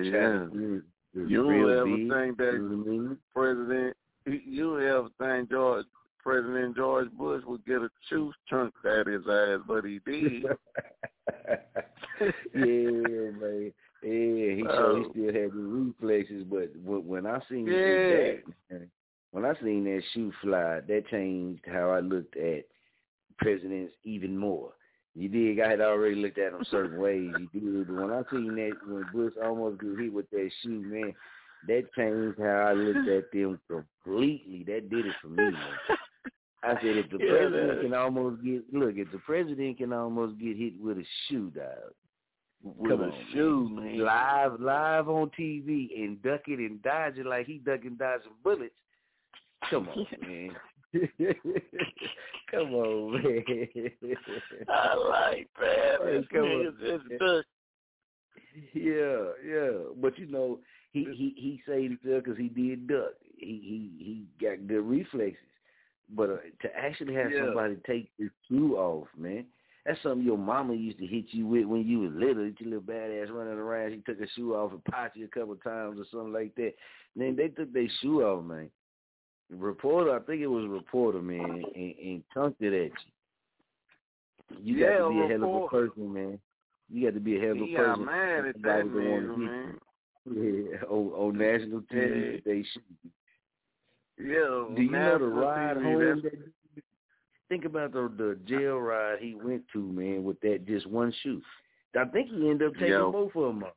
yeah. trafficking is- is You ever think you know what that President, you ever think George, President George Bush would get a shoe chunked at his ass, but he did. yeah, man. Yeah, he showed he Oh. still had the reflexes, but when, when I seen Yeah. that, when I seen that shoe fly, that changed how I looked at presidents even more. You dig? I had already looked at them certain ways. You did, but when I seen that when Bush almost got hit with that shoe, man, that changed how I looked at them completely. That did it for me, man. I said if the Yeah, president can almost get look, if the president can almost get hit with a shoe, dog. With Come a on, shoe, man. man. Live live on TV and duck it and dodge it like he ducking dodging bullets. Come on, man. Come on, man. I like that. Hey, This come nigga on, man. duck. Yeah, yeah. But you know, he he he saved himself because he did duck. He he he got good reflexes. But uh, to actually have Yeah. somebody take his shoe off, man, that's something your mama used to hit you with when you was little. Your little badass running around. She took her shoe off and popped you a couple times or something like that. then they took their shoe off, man. Reporter, I think it was a reporter, man, and, and chunked it at you. You Yeah, got to be a hell of a person, man. You got to be a hell of a He got person. mad at that nigga, man. Yeah, on, on national TV, Yeah. they shoot you. Yeah, Do you know the ride TV, home? That, think about the the jail ride he went to, man, with that just one shoe. I think he ended up taking Yo. both of them off.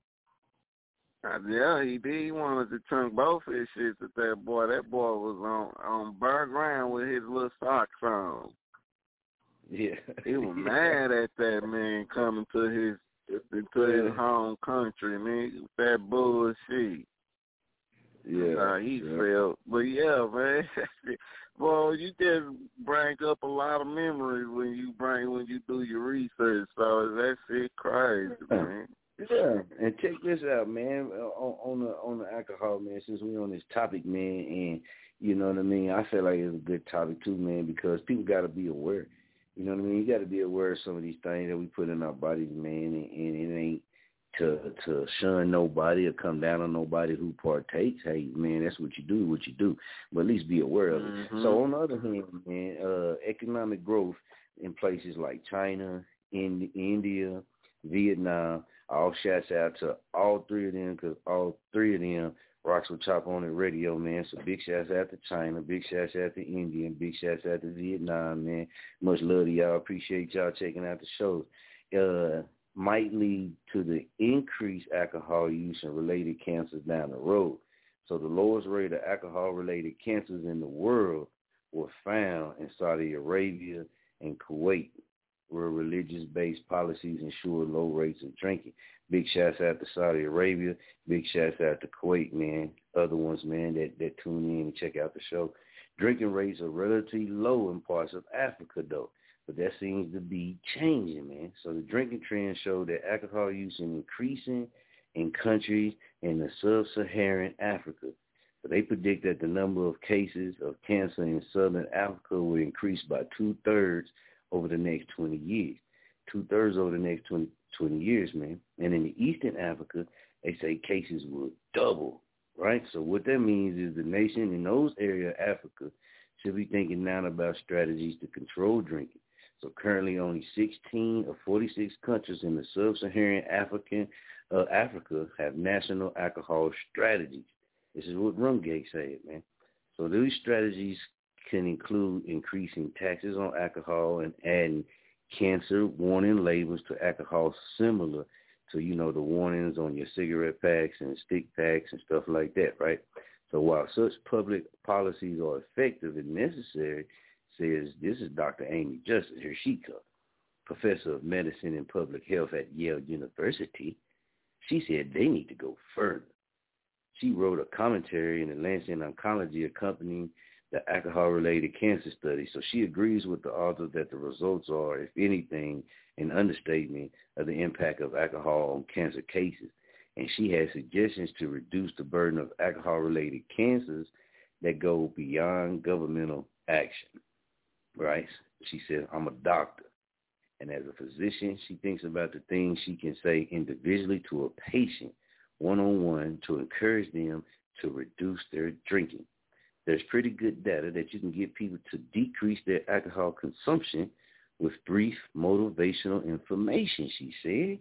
Uh, yeah, he did. He wanted to chunk both his shits at that boy. That boy was on on bare ground with his little socks on. Yeah, He was mad at that man coming to his to his home country, man. That bullshit. Yeah, how he yeah. felt. But yeah, man. well, you just bring up a lot of memories when you bring when you do your research. So that shit crazy, man. Yeah, and check this out, man. On, on the on the alcohol, man. Since we on this topic, man, and you know what I mean, I feel like it's a good topic too, man, because people got to be aware. You know what I mean? You got to be aware of some of these things that we put in our bodies, man, and, and it ain't to to shun nobody or come down on nobody who partakes. Hey, man, that's what you do, what you do. But at least be aware of it. Mhm. So on the other hand, man, uh, economic growth in places like China, in India, Vietnam. All shouts out to all three of them because all three of them rocks with Chop on the radio, man. So big shouts out to China, big shouts out to India, and big shouts out to Vietnam, man. Much love to y'all. Appreciate y'all checking out the shows. Uh, might lead to the increased alcohol use and related cancers down the road. So the lowest rate of alcohol-related cancers in the world were found in Saudi Arabia and Kuwait where religious-based policies ensure low rates of drinking. Big shouts out to Saudi Arabia. Big shouts out to Kuwait, man. Other ones, man, that, that tune in and check out the show. Drinking rates are relatively low in parts of Africa, though. But that seems to be changing, man. So the drinking trends show that alcohol use is increasing in countries in the sub-Saharan Africa. So they predict that the number of cases of cancer in southern Africa will increase by two-thirds over the next 20 years. Two-thirds over the next 20, 20 years, man. And in the Eastern Africa, they say cases will double, right? So what that means is the nation in those areas of Africa should be thinking now about strategies to control drinking. So currently only 16 of 46 countries in the sub-Saharan African uh, Africa have national alcohol strategies. This is what Rumgate said, man. So these strategies can include increasing taxes on alcohol and adding cancer warning labels to alcohol similar to, you know, the warnings on your cigarette packs and stick packs and stuff like that, right? So while such public policies are effective and necessary, says this is Dr. Amy Justice, here she comes, professor of medicine and public health at Yale University. She said they need to go further. She wrote a commentary in the Lancet Oncology accompanying the alcohol-related cancer study. So she agrees with the author that the results are, if anything, an understatement of the impact of alcohol on cancer cases. And she has suggestions to reduce the burden of alcohol-related cancers that go beyond governmental action. Right? She says, I'm a doctor. And as a physician, she thinks about the things she can say individually to a patient one-on-one to encourage them to reduce their drinking. There's pretty good data that you can get people to decrease their alcohol consumption with brief motivational information, she said.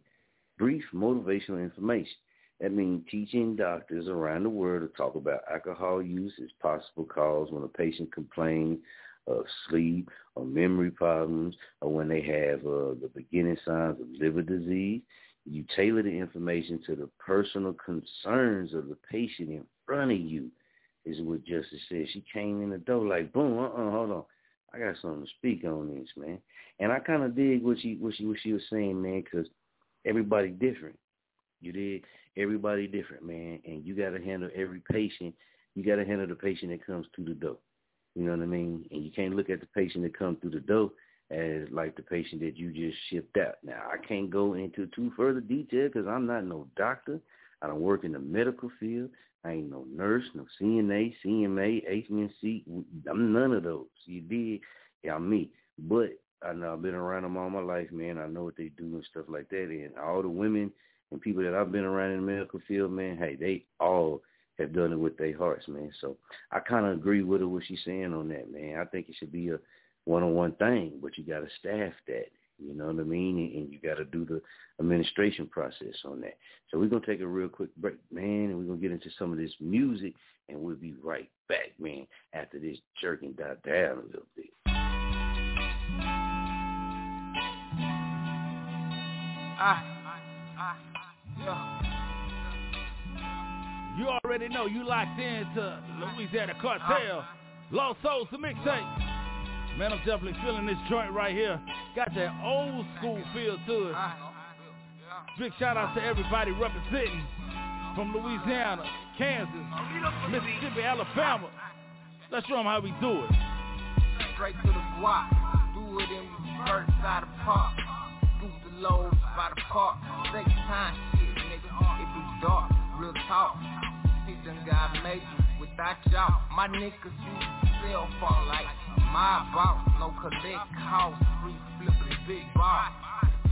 Brief motivational information. That means teaching doctors around the world to talk about alcohol use as possible cause when a patient complains of sleep or memory problems or when they have uh, the beginning signs of liver disease. You tailor the information to the personal concerns of the patient in front of you, is what Justice said. She came in the door like, boom, uh-uh, hold on. I got something to speak on this, man. And I kind of dig what she what she what she was saying, man, because everybody different. You did everybody different, man, and you got to handle every patient. You got to handle the patient that comes through the door. You know what I mean? And you can't look at the patient that comes through the door as like the patient that you just shipped out. Now, I can't go into too further detail because I'm not no doctor. I don't work in the medical field. I ain't no nurse, no CNA, CMA, HNC. I'm none of those. You did, yeah, me. But I know I've been around them all my life, man. I know what they do and stuff like that. And all the women and people that I've been around in the medical field, man, hey, they all have done it with their hearts, man. So I kind of agree with her what she's saying on that, man. I think it should be a one-on-one thing, but you got to staff that. You know what I mean? And, and you got to do the administration process on that. So we're going to take a real quick break, man, and we're going to get into some of this music, and we'll be right back, man, after this jerking died down a little bit. Ah, ah. You already know you locked into Louisiana Kartel. Lost Souls, the mixtape. Man, I'm definitely feeling this joint right here. Got that old school feel to it. Big shout out to everybody representing from Louisiana, Kansas, Mississippi, Alabama. Let's show them how we do it. Straight to the block, do it in reverse side of park. Scoop the loads by the park. Take time, shit, nigga. It be dark, real talk. He done got major without y'all. My niggas use cell phone like my boss, no collect cost, free flipping big boss.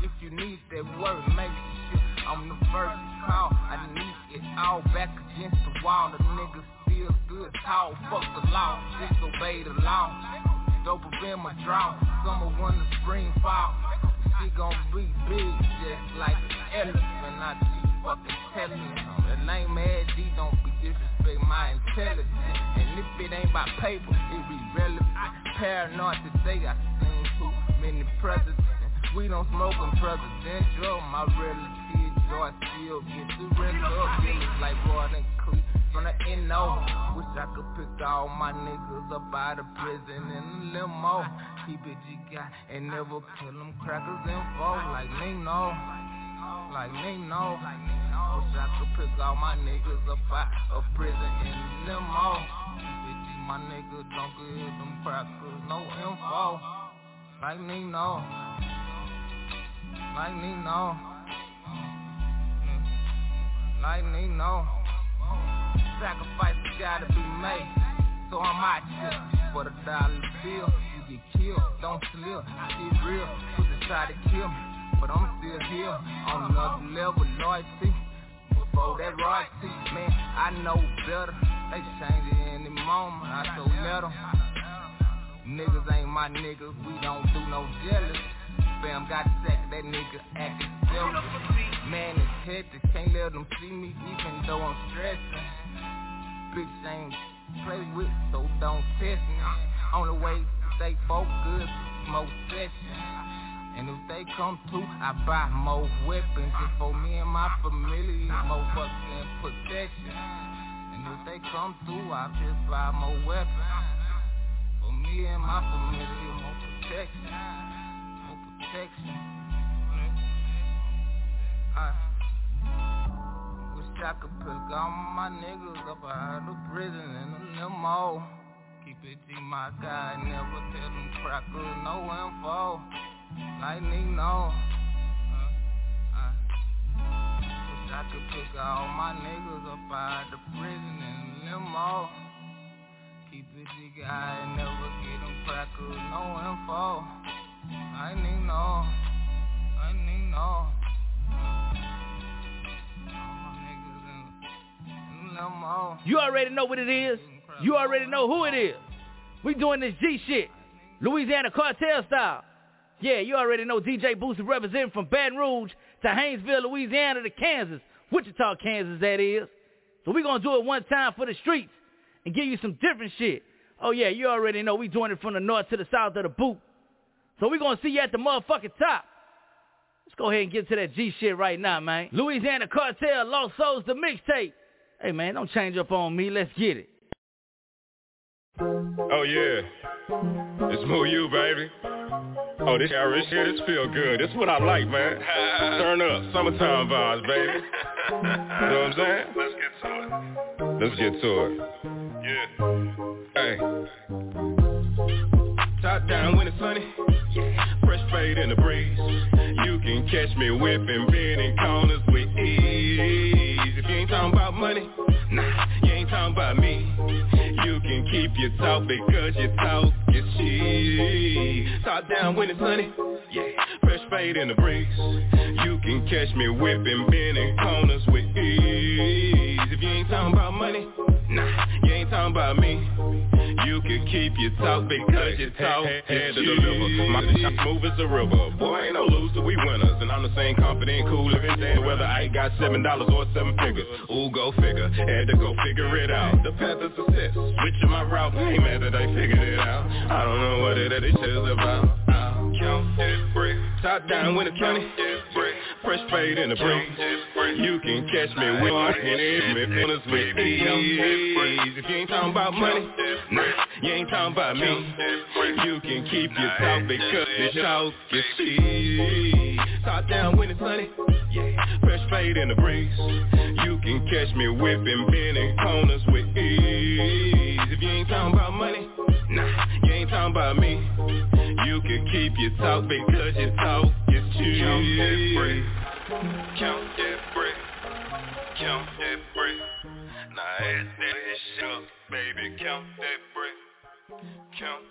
If you need that word, make shit. I'm the first call. I need it all back against the wall. The niggas still good tall. Fuck the law, disobey the law. Dope up in my draw. Summer, winter, spring, fall. She gon' be big, just like an elephant. I fucking telling you. The name Mad D don't be disrespect my intelligence. And if it ain't by paper, it be relevant paranoid today, I seen too many presidents. We don't smoke them presidential. My relative joy still get the rest of Feelings like Gordon Creek from the NO. Wish I could pick all my niggas up out of prison in a limo. Keep it G guy and never kill them crackers in four like Nino. Like Nino. Wish I could pick all my niggas up out of prison in a limo Bitch, my nigga don't give them crackers no info. Like me know. Like me know. Like me know. Sacrifices gotta be made. So I'm out here for the dollar bill. You get killed, don't slip. Shit real. Put the to kill me. But I'm still here on another level, loyalty. Before that royalty, man, I know better. They change it any moment, I so em. Niggas ain't my niggas, we don't do no jealous. Fam got sack, that nigga acting selfish. Man is hectic, can't let them see me even though I'm stressing. Bitch ain't play with, so don't test me. On the way, stay focused, smoke session. And if they come through, I buy more weapons. For me and my family, more and protection. And if they come through, I just buy more weapons. For me and my family, more protection. More protection. I wish I could pick all my niggas up out of prison in a limo. Keep it G, my guy, never tell them crackers no info. Lightning, no. Uh, uh. Wish I could pick all my niggas up out of prison in a limo. Keep it G, guy, never get them crackers no info. Lightning, no. Lightning, no. You already know what it is. You already know who it is. We doing this G shit. Louisiana Kartel style. Yeah, you already know DJ Boosie representing from Baton Rouge to Haynesville, Louisiana to Kansas. Wichita, Kansas, that is. So we're gonna do it one time for the streets and give you some different shit. Oh yeah, you already know we doing it from the north to the south of the boot. So we're gonna see you at the motherfucking top. Let's go ahead and get to that G shit right now, man. Louisiana Kartel, Lost Souls, the mixtape. Hey man, don't change up on me. Let's get it. Oh yeah, it's Moo You, baby. Oh, this Irish shit, this feel good. This what I like, man. Turn up, summertime vibes, baby. You know what I'm saying? Let's get to it. Let's get to it. Yeah. Hey. Top down when it's sunny. Fresh fade in the breeze. You can catch me whipping, bending corners with ease. If you ain't talking about money, nah, you ain't talking about me. You can keep your talk because your talk is cheap. Top down when it's sunny. Yeah, fresh fade in the breeze. You can catch me whipping, bending corners with ease. If you ain't talking about money, nah, you ain't talking about me. You can keep your talk because your talk had to deliver. My smooth as a river. Boy, ain't no loser, we winners. And I'm the same confident, cool living saying whether I got seven dollars or seven figures. Ooh, go figure. Had to go figure it out. The path of success. Switching my route. Ain't mad that I figured it out. I don't know what it is about. I'll count that brick. Top down when it's sunny. Fresh fade in the breeze. You can catch me in it. Me with ease. If you ain't talking about money, nah, you ain't talking about me. You can keep your talk because your talk is cheap. Top down when it's sunny. Fresh fade in the breeze. You can catch me whipping, bending corners with ease. If you ain't talking about money, nah, you ain't talking about me. You can keep your talk because your talk. Count that brick. Count that brick. Count that brick. Now add that shit up, baby. Count that brick. Count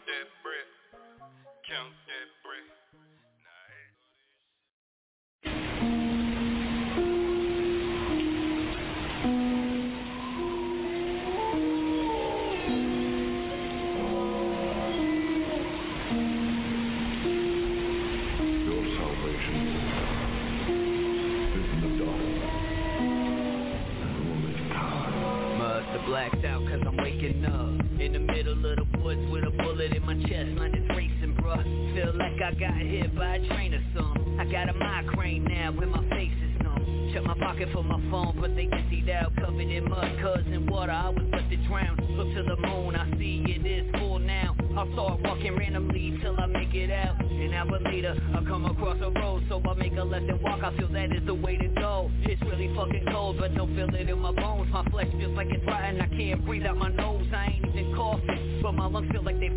I got hit by a train or something I got a migraine now when my face is numb. Check my pocket for my phone but they emptied out. Covered in mud cause in water. I was left to drown. Look to the moon. I see it is full now. I'll start walking randomly till I make it out. An hour later I come across a road. So I make a left and walk. I feel that is the way to go. It's really fucking cold but don't feel it in my bones. My flesh feels like it's rotten. I can't breathe out my nose. I ain't even coughing But my lungs feel like they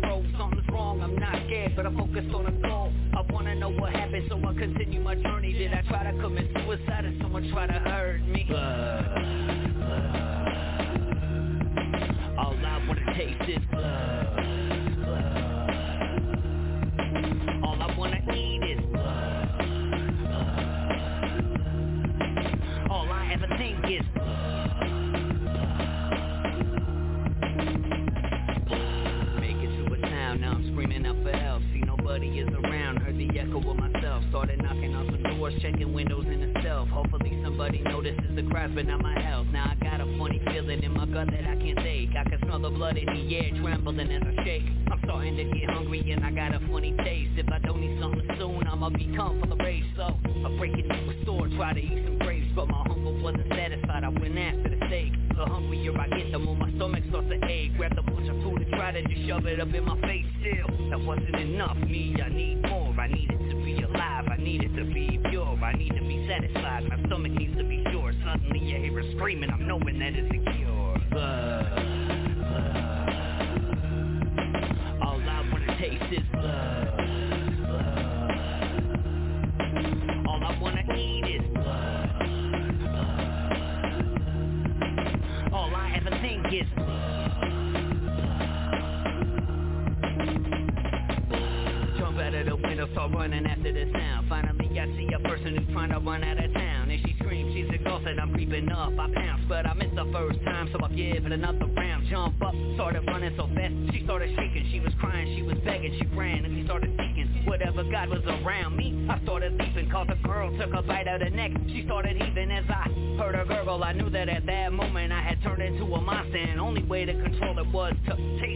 wrong. I'm not scared but I'm focused on a goal. I wanna know what happened so I continue my journey checking windows in the self Hopefully somebody notices the cries but not my health. Now I gotta funny feeling in my gut that I can't take. I can smell the blood in the air trembling as I shake. I'm starting to get hungry and I got a funny taste. If I don't eat something soon I'ma become full of rage So I break into a store, try to eat some grapes. But my hunger wasn't satisfied, I went after the steak. The hungrier I get, the more my stomach starts to ache. Grab the bunch of food and try to just shove it up in my face still. That wasn't enough, me, I need more. I need it to alive, I need it to be pure. I need to be satisfied, my stomach needs to be sure. Suddenly you hear her screaming, I'm knowing that it's a cure running after the sound Finally I see a person who's trying to run out of town. And she screams, she's exhausted, I'm creeping up. I pounce, but I missed the first time So I give it another round. Jump up, started running so fast. She started shaking, she was crying, she was begging. She ran and she started seeking Whatever God was around me I started leaping, cause the girl took a bite of the neck. She started heaving as I heard her gurgle. I knew that at that moment I had turned into a monster. And only way to control it was to taste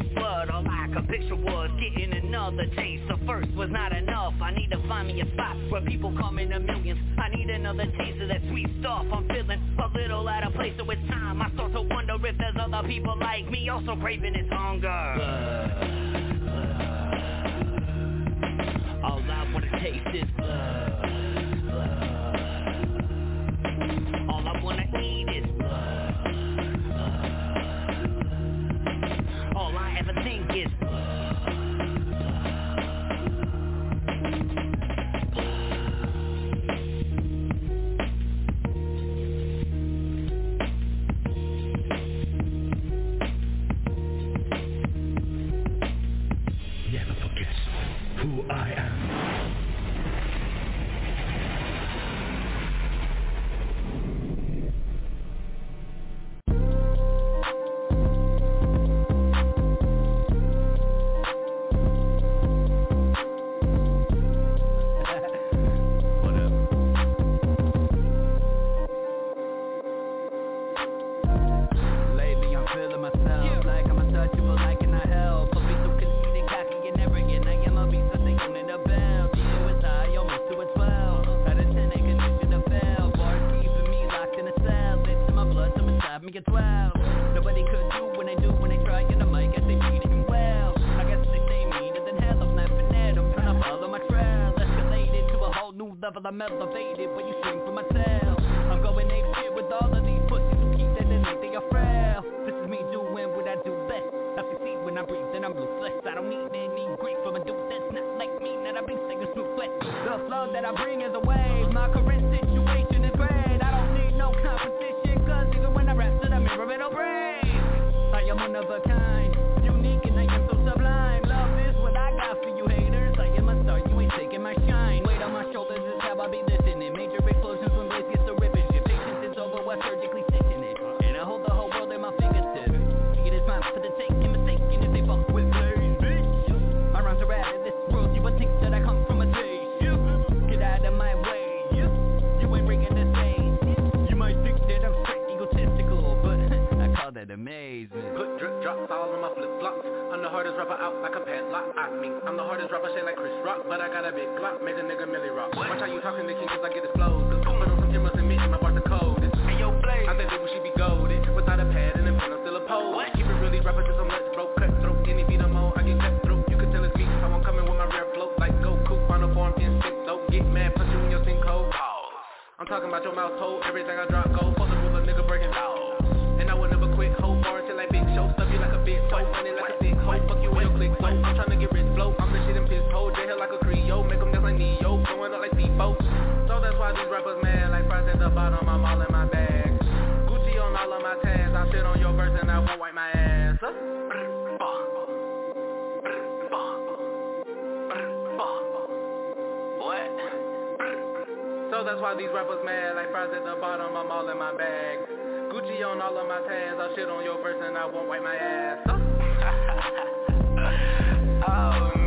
picture was getting another taste. So first was not enough. I need to find me a spot where people come in the millions. I need another taste of that sweet stuff. I'm feeling a little out of place so it's time. I start to wonder if there's other people like me Also craving this hunger level I'm elevated wipe my ass. What? So that's why these rappers mad, like fries at the bottom, I'm all in my bag. Gucci on all of my tags, I'll shit on your verse and I won't wipe my ass. oh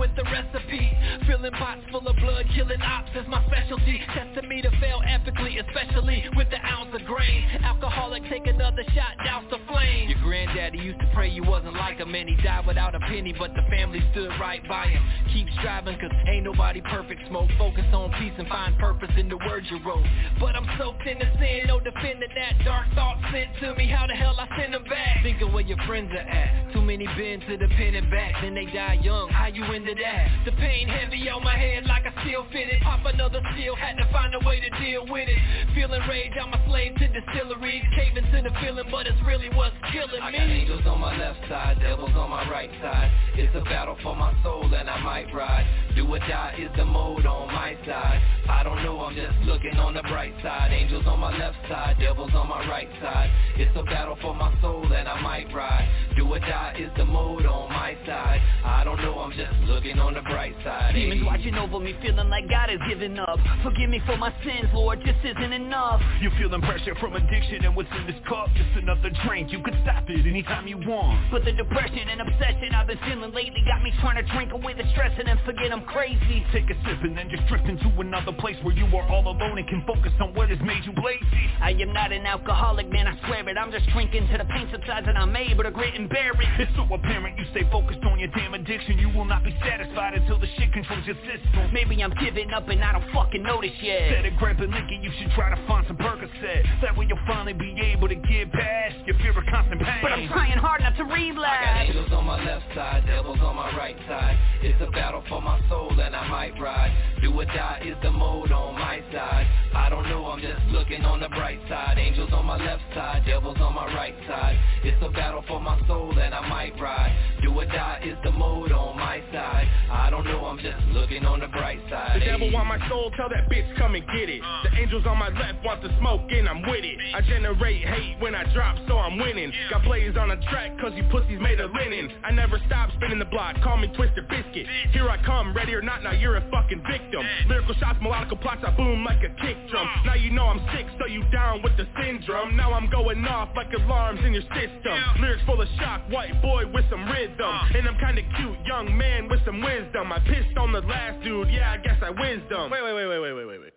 with the recipe. Filling pots full of blood, killing ops is my specialty. Testing me to fail epically, especially with the ounce of grain. Alcoholic, take another shot, douse the flame. Your granddaddy used to pray you wasn't like him And he died without a penny, but the family stood right by him. Keep striving, cause ain't nobody perfect. Smoke, focus on peace and find purpose in the words you wrote. But I'm soaked in the sin, no defending that Dark thoughts sent to me, how the hell I send them back? Think of where your friends are at Too many been to the pen and back, then they die young. How you into that? The pain heavy on my head like I still fit it Pop another steel, had to find a way to deal with it. Feeling rage, I'm a slave to distilleries. Caving to the feeling, but it's really what's killing me. I got angels on my left side, devils on my right side. It's a battle for my soul and I might ride Do or die is the mode on my side. I don't know, I'm just looking on the bright side. Angels on my left side, devils on my right side. It's a battle for my soul and I might ride. Do or die is the mode on my side. I don't know, I'm just looking on the bright side. Demons watching over me, feeling like God has given up. Forgive me for my sins, Lord, just isn't enough. You're feeling pressure from addiction and what's in this cup? Just another drink, you can stop it anytime you want. But the depression and obsession I've been feeling lately Got me trying to drink away the stress and then forget I'm crazy. Take a sip and then just drift into another place Where you are all alone and can focus on what has made you lazy. I am not an alcoholic, man, I swear it. I'm just drinking to the pain subsides and I'm able to grit and bear it. It's so apparent you stay focused on your damn addiction. You will not be satisfied until the shit controls your system. Maybe I'm giving up and I don't fucking notice yet. Instead of grabbing liquor, you should try to find some Percocet. That way you'll finally be able to get past your fear of constant pain. But I'm trying hard not to relapse I got angels on my left side, devils on my right side. It's a battle for my soul and I might ride. Do or die is the mode on my side. I don't know, I'm just looking on the bright side. Angels on my left side, devils on my right side. It's a battle for my soul and I might ride. Do or die is the mode on my side. I don't know, I'm just looking on the bright side. The devil want my soul, tell that bitch come and get it. The angels on my left want the smoke and I'm with it. I generate hate when I drop so I'm winning. Got plays on the track cause you pussies made of linen. I never stop spinning the block, call me Twister Biscuit. Here I come, ready or not, now you're a fucking victim. Lyrical shots, melodical plots, I boom like a kick drum. Now you know I'm sick, so you down with the syndrome. Now I'm going off like alarms in your system. Lyrics full of shock, white boy with some rhythm. And I'm kinda cute, young man with some wisdom. I pissed on the last dude, yeah I guess I wisdom wait, wait, wait, wait, wait, wait, wait.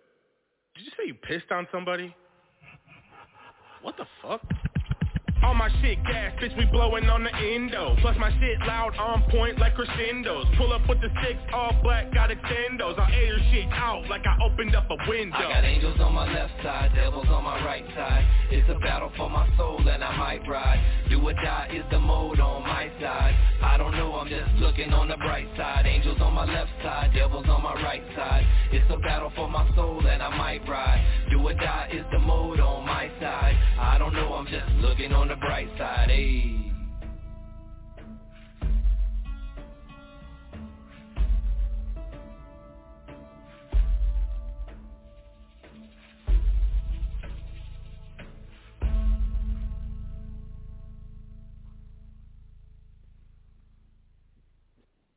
Did you say you pissed on somebody? What the fuck? All my shit gas, bitch, we blowing on the endo. Plus my shit loud, on point like crescendos. Pull up with the six, all black, got extendos. I'll air shit out like I opened up a window. I got angels on my left side, devils on my right side. It's a battle for my soul and I might ride. Do or die is the mode on my side. I don't know, I'm just looking on the bright side. Angels on my left side, devils on my right side. It's a battle for my soul and I might ride. Do or die is the mode on my side. I don't know, I'm just looking on the bright side.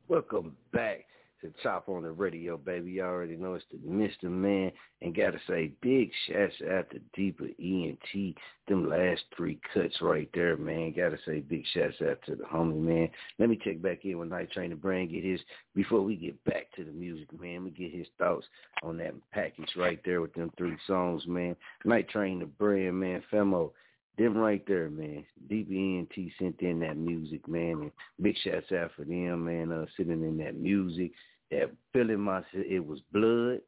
Welcome back to Chop on the Radio, baby. You already know it's the Mr. Man. And gotta say, big shouts out to Deeper ENT. Them last three cuts right there, man. Gotta say, big shouts out to the homie, man. Let me check back in with Night Train to Brand, get his, before we get back to the music, man, we get his thoughts on that package right there with them three songs, man. Night Train to Brand, man. Femo, them right there, man. DBNT sent in that music, man, and big shouts out for them, man, uh, sitting in that music, that feeling my, it was blood.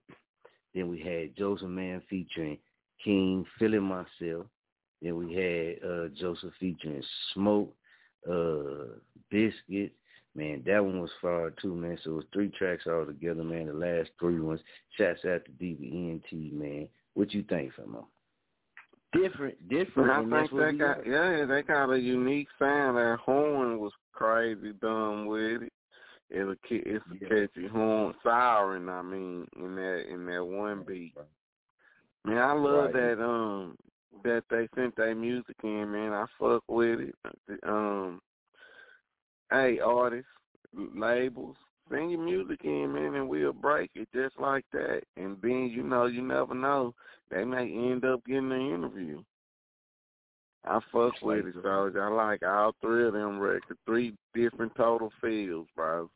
Then we had Joseph Man featuring King, feeling myself. Then we had uh, Joseph featuring Smoke, uh, Biscuit. Man, that one was far too, man. So it was three tracks all together, man. The last three ones. Shouts out to DBNT, man. What you think, Femo? Different, different. I think they got yeah, they got a unique sound. That horn was crazy dumb with it. It's a it's a catchy horn siren. I mean, in that in that one beat. Man, I love Right. that um that they sent their music in. Man, I fuck with it. Um, hey artists, labels, send your music in, man, and we'll break it just like that. And then you know, you never know, they may end up getting an interview. I fuck with it, so I like all three of them records, three different total fields, bro.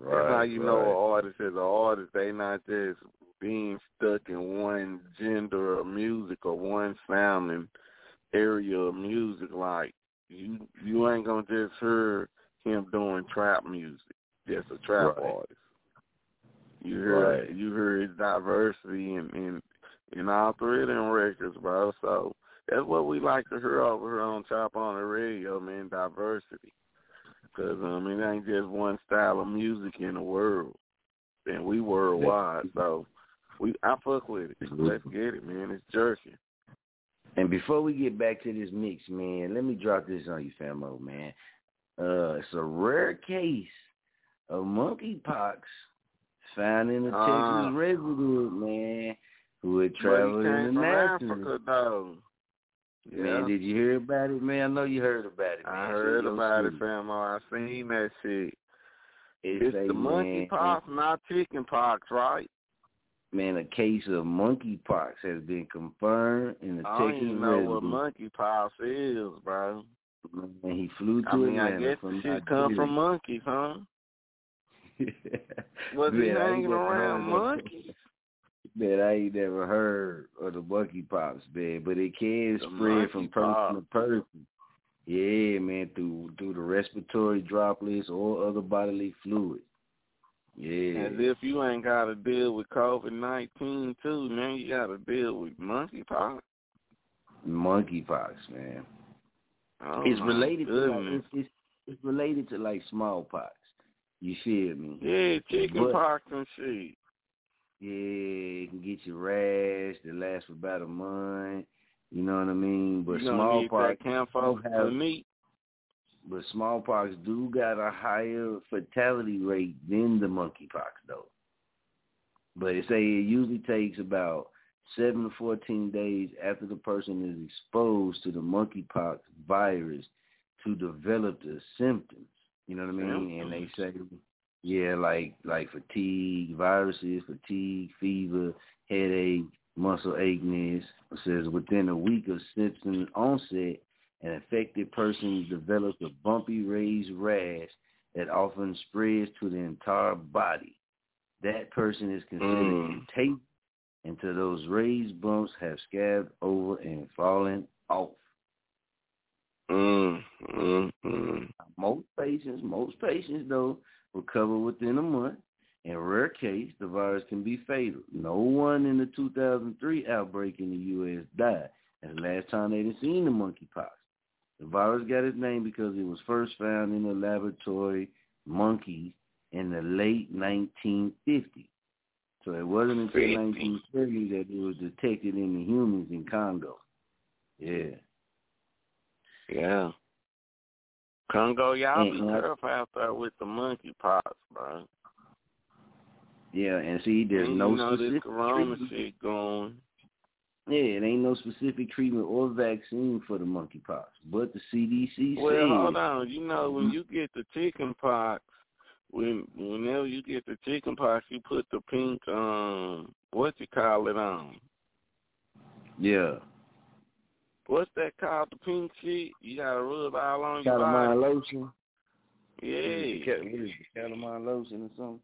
That's how you know an artist is an artist. They not just being stuck in one gender of music or one sound sounding area of music. Like you, you ain't gonna just hear him doing trap music. Just a trap Right. artist. You hear Right. you hear his diversity and, in in all three of them records, bro. So that's what we like to hear over here on Chop on the Radio, man. Diversity. Cause I mean, it ain't just one style of music in the world, and we worldwide. So we, I fuck with it. Let's get it, man. It's jerky. And before we get back to this mix, man, let me drop this on you, famo, man. Uh, it's a rare case of monkeypox found in a Ah. Texas resident, man, who had traveled internationally. Africa, though. Man, did you hear about it, man? I know you heard about it. Man. I heard yo, about it, sweet. famo. Oh, I seen that shit. It It's say, the monkeypox, not chicken pox, right? Man, a case of monkeypox has been confirmed in a I don't even know what monkeypox is, bro. And he flew to I mean, I guess from the shit come from monkeys, huh? Was he Man, ain't hanging around monkeys? Man, I ain't never heard of the monkeypox, man, but it can The spread from person monkeypox. to person. Yeah, man, through through the respiratory droplets or other bodily fluid. Yeah. As if you ain't got to deal with COVID nineteen too, man. You got to deal with monkeypox. monkeypox, man. Oh, it's related to like, it's, it's it's related to like smallpox. You feel me? Yeah, chicken But- pox and shit. Yeah, it can get you rash It lasts for about a month. You know what I mean? But you gonna get smallpox do have- meat. but smallpox do got a higher fatality rate than the monkeypox though. But it say it usually takes about seven to fourteen days after the person is exposed to the monkeypox virus to develop the symptoms. You know what I mean? And they say, yeah, like like fatigue, viruses, fatigue, fever, headache, muscle aches. It says within a week of symptom onset, an affected person develops a bumpy raised rash that often spreads to the entire body. That person is considered Mm. contagious until those raised bumps have scabbed over and fallen off. Mm, mm, mm. Most patients, most patients though, recover within a month. In rare case, the virus can be fatal. No one in the 2003 outbreak in the U.S. died. That's the last time they'd seen the monkeypox. The virus got its name because it was first found in a laboratory monkeys in the late 1950s. So it wasn't until 1930 that it was detected in the humans in Congo. Yeah. Yeah. Congo, y'all be And, uh, careful out there with the monkeypox, bro. Yeah, and see, there's and no you know this specific corona treatment. shit going. Yeah, it ain't no specific treatment or vaccine for the monkeypox, but the CDC Well, said hold on. You know, when you get the chicken pox, when whenever you get the chicken pox, you put the pink um, what you call it on? yeah, What's that called? The pink shit? You gotta rub all on your calamine body. lotion. Yeah, Ca- what is it, calamine lotion or something?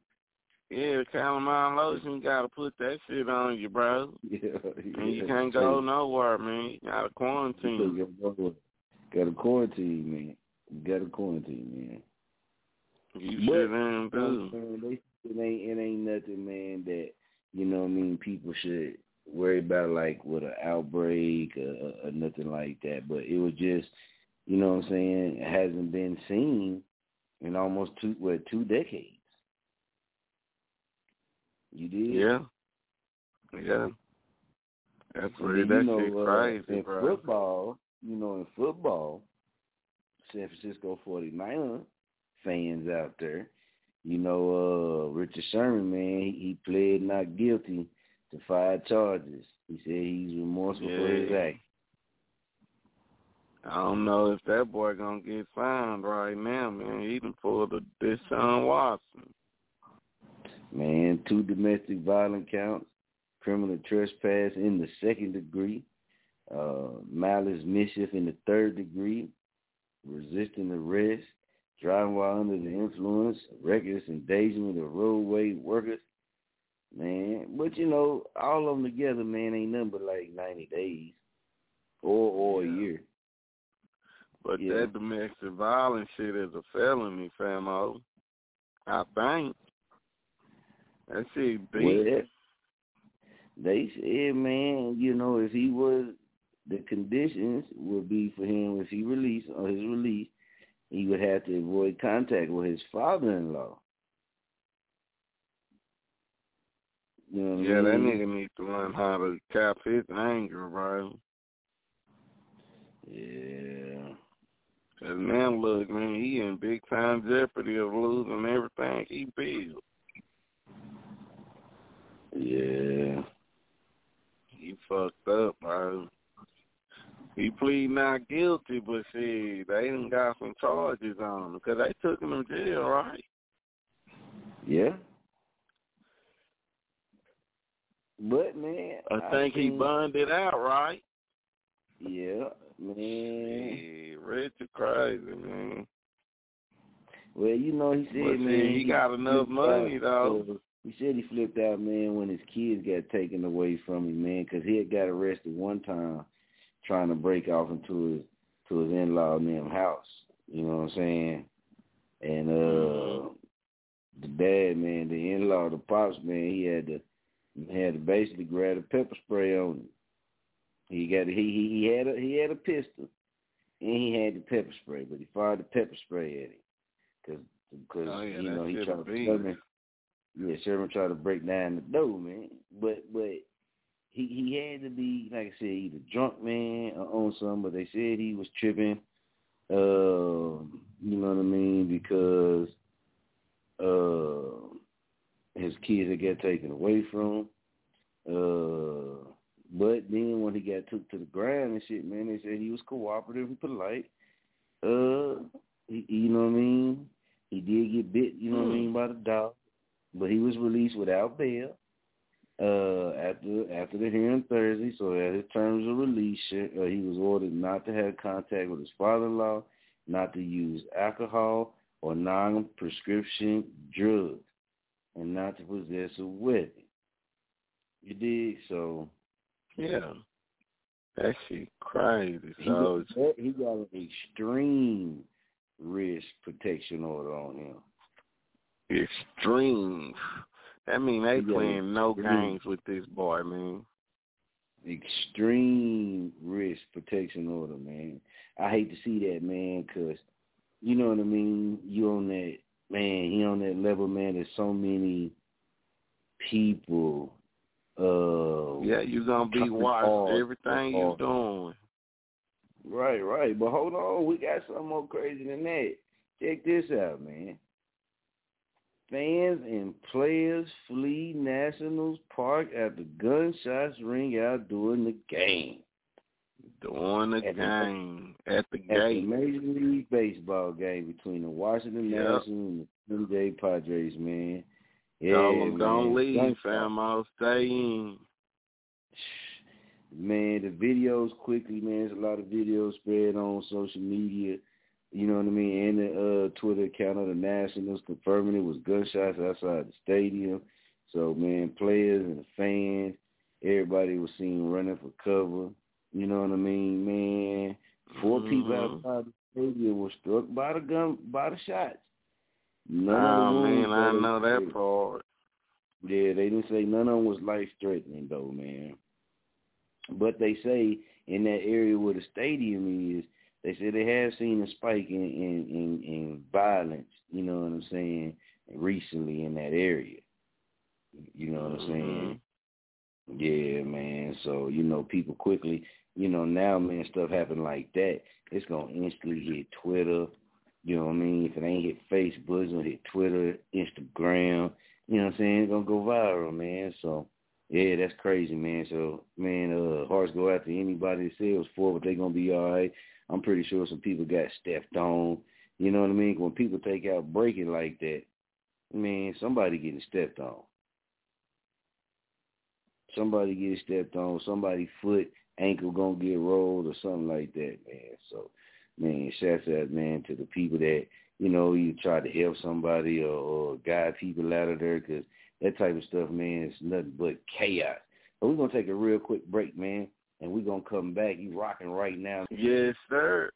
yeah, calamine lotion. You gotta put that shit on you, bro. Yeah, And you can't go nowhere, man. You gotta quarantine. You Got to quarantine, man. You got to quarantine, man. You But, should you know, do. man, they, it ain't it ain't nothing, man. That you know, what I mean, people should worry about like with an outbreak or, or nothing like that. But it was just, you know, what I'm saying, it hasn't been seen in almost two what two decades. You did, Yeah. Yeah. That's really that know, shit uh, crazy, in bro. football, you know, in football, San Francisco 49er fans out there, you know, uh, Richard Sherman, man, he, he pled not guilty to five charges. He said he's remorseful for his act. I don't know if that boy gonna get signed right now, man. He done pulled a Deshaun Watson. Man, two domestic violence counts, criminal trespass in the second degree, uh, malice mischief in the third degree, resisting arrest, driving while under the influence, reckless endangerment of the roadway workers. Man, but you know, all of them together, man, ain't nothing but like ninety days or or yeah. a year. But yeah. that domestic violence shit is a felony, famo. I think. That shit deep. Well, they said, man, you know, if he was, the conditions would be for him if he released on his release, he would have to avoid contact with his father-in-law. You know yeah, I mean? that nigga needs to learn how to cap his anger, bro. Yeah. Cause now look, man, he in big time jeopardy of losing everything he built. Yeah. He fucked up, bro. He plead not guilty, but see, they done got some charges on him because they took him to jail, right? Yeah. But man, I think I he bonded out, right? Yeah, man. Yeah, Richard crazy, man. Well, you know, he said, but man, see, he got enough money out, though. He said he flipped out, man, when his kids got taken away from him, man, because he had got arrested one time trying to break off into his to his in-law them house. You know what I'm saying? And uh the dad, man, the in-law, the pops, man, he had to he had to basically grab a pepper spray on him. He got he he, he had a he had a pistol and he had the pepper spray, but he fired the pepper spray at him because because oh, yeah, you know he tried to. Sherman, yeah Sherman tried to break down the door, man. But but he he had to be like I said either drunk man or on something. But they said he was tripping. Uh, you know what I mean because uh his kids had got taken away from. Uh, but then when he got took to the ground and shit, man, they said he was cooperative and polite. Uh, he, you know what I mean? He did get bit, you know what I mean, by the dog, but he was released without bail. Uh, after after the hearing Thursday, so at his terms of release, uh, he was ordered not to have contact with his father-in-law, not to use alcohol or non-prescription drugs, and not to possess a weapon. You dig? So yeah, that shit crazy. he So got, he got an extreme risk protection order on him. extreme. That mean they He playing no games with this boy, man. Extreme risk protection order, man. I hate to see that, man, because you know what I mean. You on that man. He on that level, man. There's so many people. Uh, Yeah, you're gonna be watched everything you're doing. Right, right. But hold on, we got something more crazy than that. Check this out, man. Fans and players flee Nationals Park after gunshots ring out during the game. During the At the- game. At the At the. Major League Baseball game between the Washington Yep. Nationals and the Blue Jay Padres, man. Yeah, Tell them don't leave, Gunshots. fam. I'll stay in. Man, the videos quickly, man. There's a lot of videos spread on social media. You know what I mean? And the uh, Twitter account of the Nationals confirming it was gunshots outside the stadium. So, man, players and fans, everybody was seen running for cover. You know what I mean, man? 4 people Mhm. outside the stadium were struck by the gun, by the shots. None Oh, of man, I know that part. Yeah, they didn't say none of them was life threatening though, man. But they say in that area where the stadium is, they say they have seen a spike in in in, in violence. You know what I'm saying? Recently in that area. You know what I'm saying? Yeah, man. So you know, people quickly. You know, now man, stuff happen like that. It's gonna instantly hit Twitter. You know what I mean? If it ain't hit Facebook, it's gonna hit Twitter, Instagram. You know what I'm saying? It's gonna go viral, man. So yeah, that's crazy, man. So man, uh hearts go out to anybody that was for, but they gonna be all right. I'm pretty sure some people got stepped on. You know what I mean? When people take out breaking like that, man, somebody getting stepped on. Somebody getting stepped on, somebody foot, ankle gonna get rolled or something like that, man. So man, shouts out man to the people that you know, you try to help somebody or, or guide people out of there because that type of stuff, man, is nothing but chaos. But we're to take a real quick break, man, and we're to come back. You rocking right now. Yes, sir.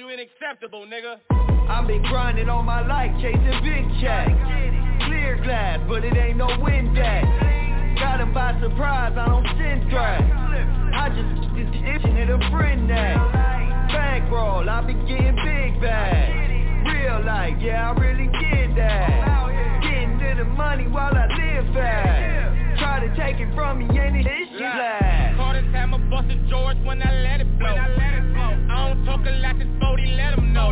Acceptable, nigga. I've been grinding all my life, chasing big checks. Clear glass, but it ain't no Windex. Got him by surprise, I don't send threats. I just is itching at a friend neck. Bankroll, I be getting big bags. Real life, yeah, I really did that. Getting to the money while I live fast. Try to take it from me, and it's last. Caught this hammer, busted George when I let it blow. I don't talk a lot, this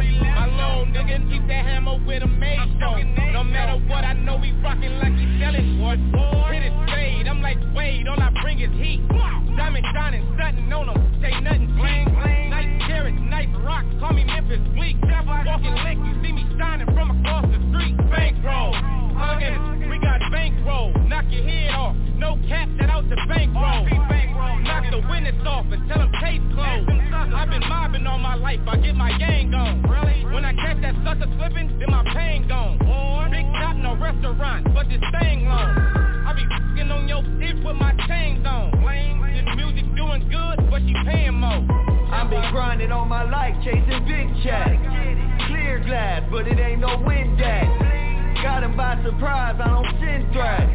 My little nigga keep that hammer with a made show. No matter what, I know he rockin' like he selling boy. Hit it fade, I'm like Wade, all I bring is heat. Diamond shining, stunting on them, say nothing bling. Nice carrots, nice rocks, call me Memphis Bleek. Walking lick, you see me shining from across the street. Bankroll, hugging, we got bankroll. Knock your head off, no cap, Knock the witness off and tell them case closed. I've been mobbing all my life, I get my gang on. Really? When I catch that sucker slipping, then my pain gone. Big top, no restaurant, but this thing long. I be f***ing on your bitch with my chains on. This music doing good, but she paying more. I've been grinding all my life, chasing big checks. Clear glass, but it ain't no Windex. Got him by surprise, I don't send threats.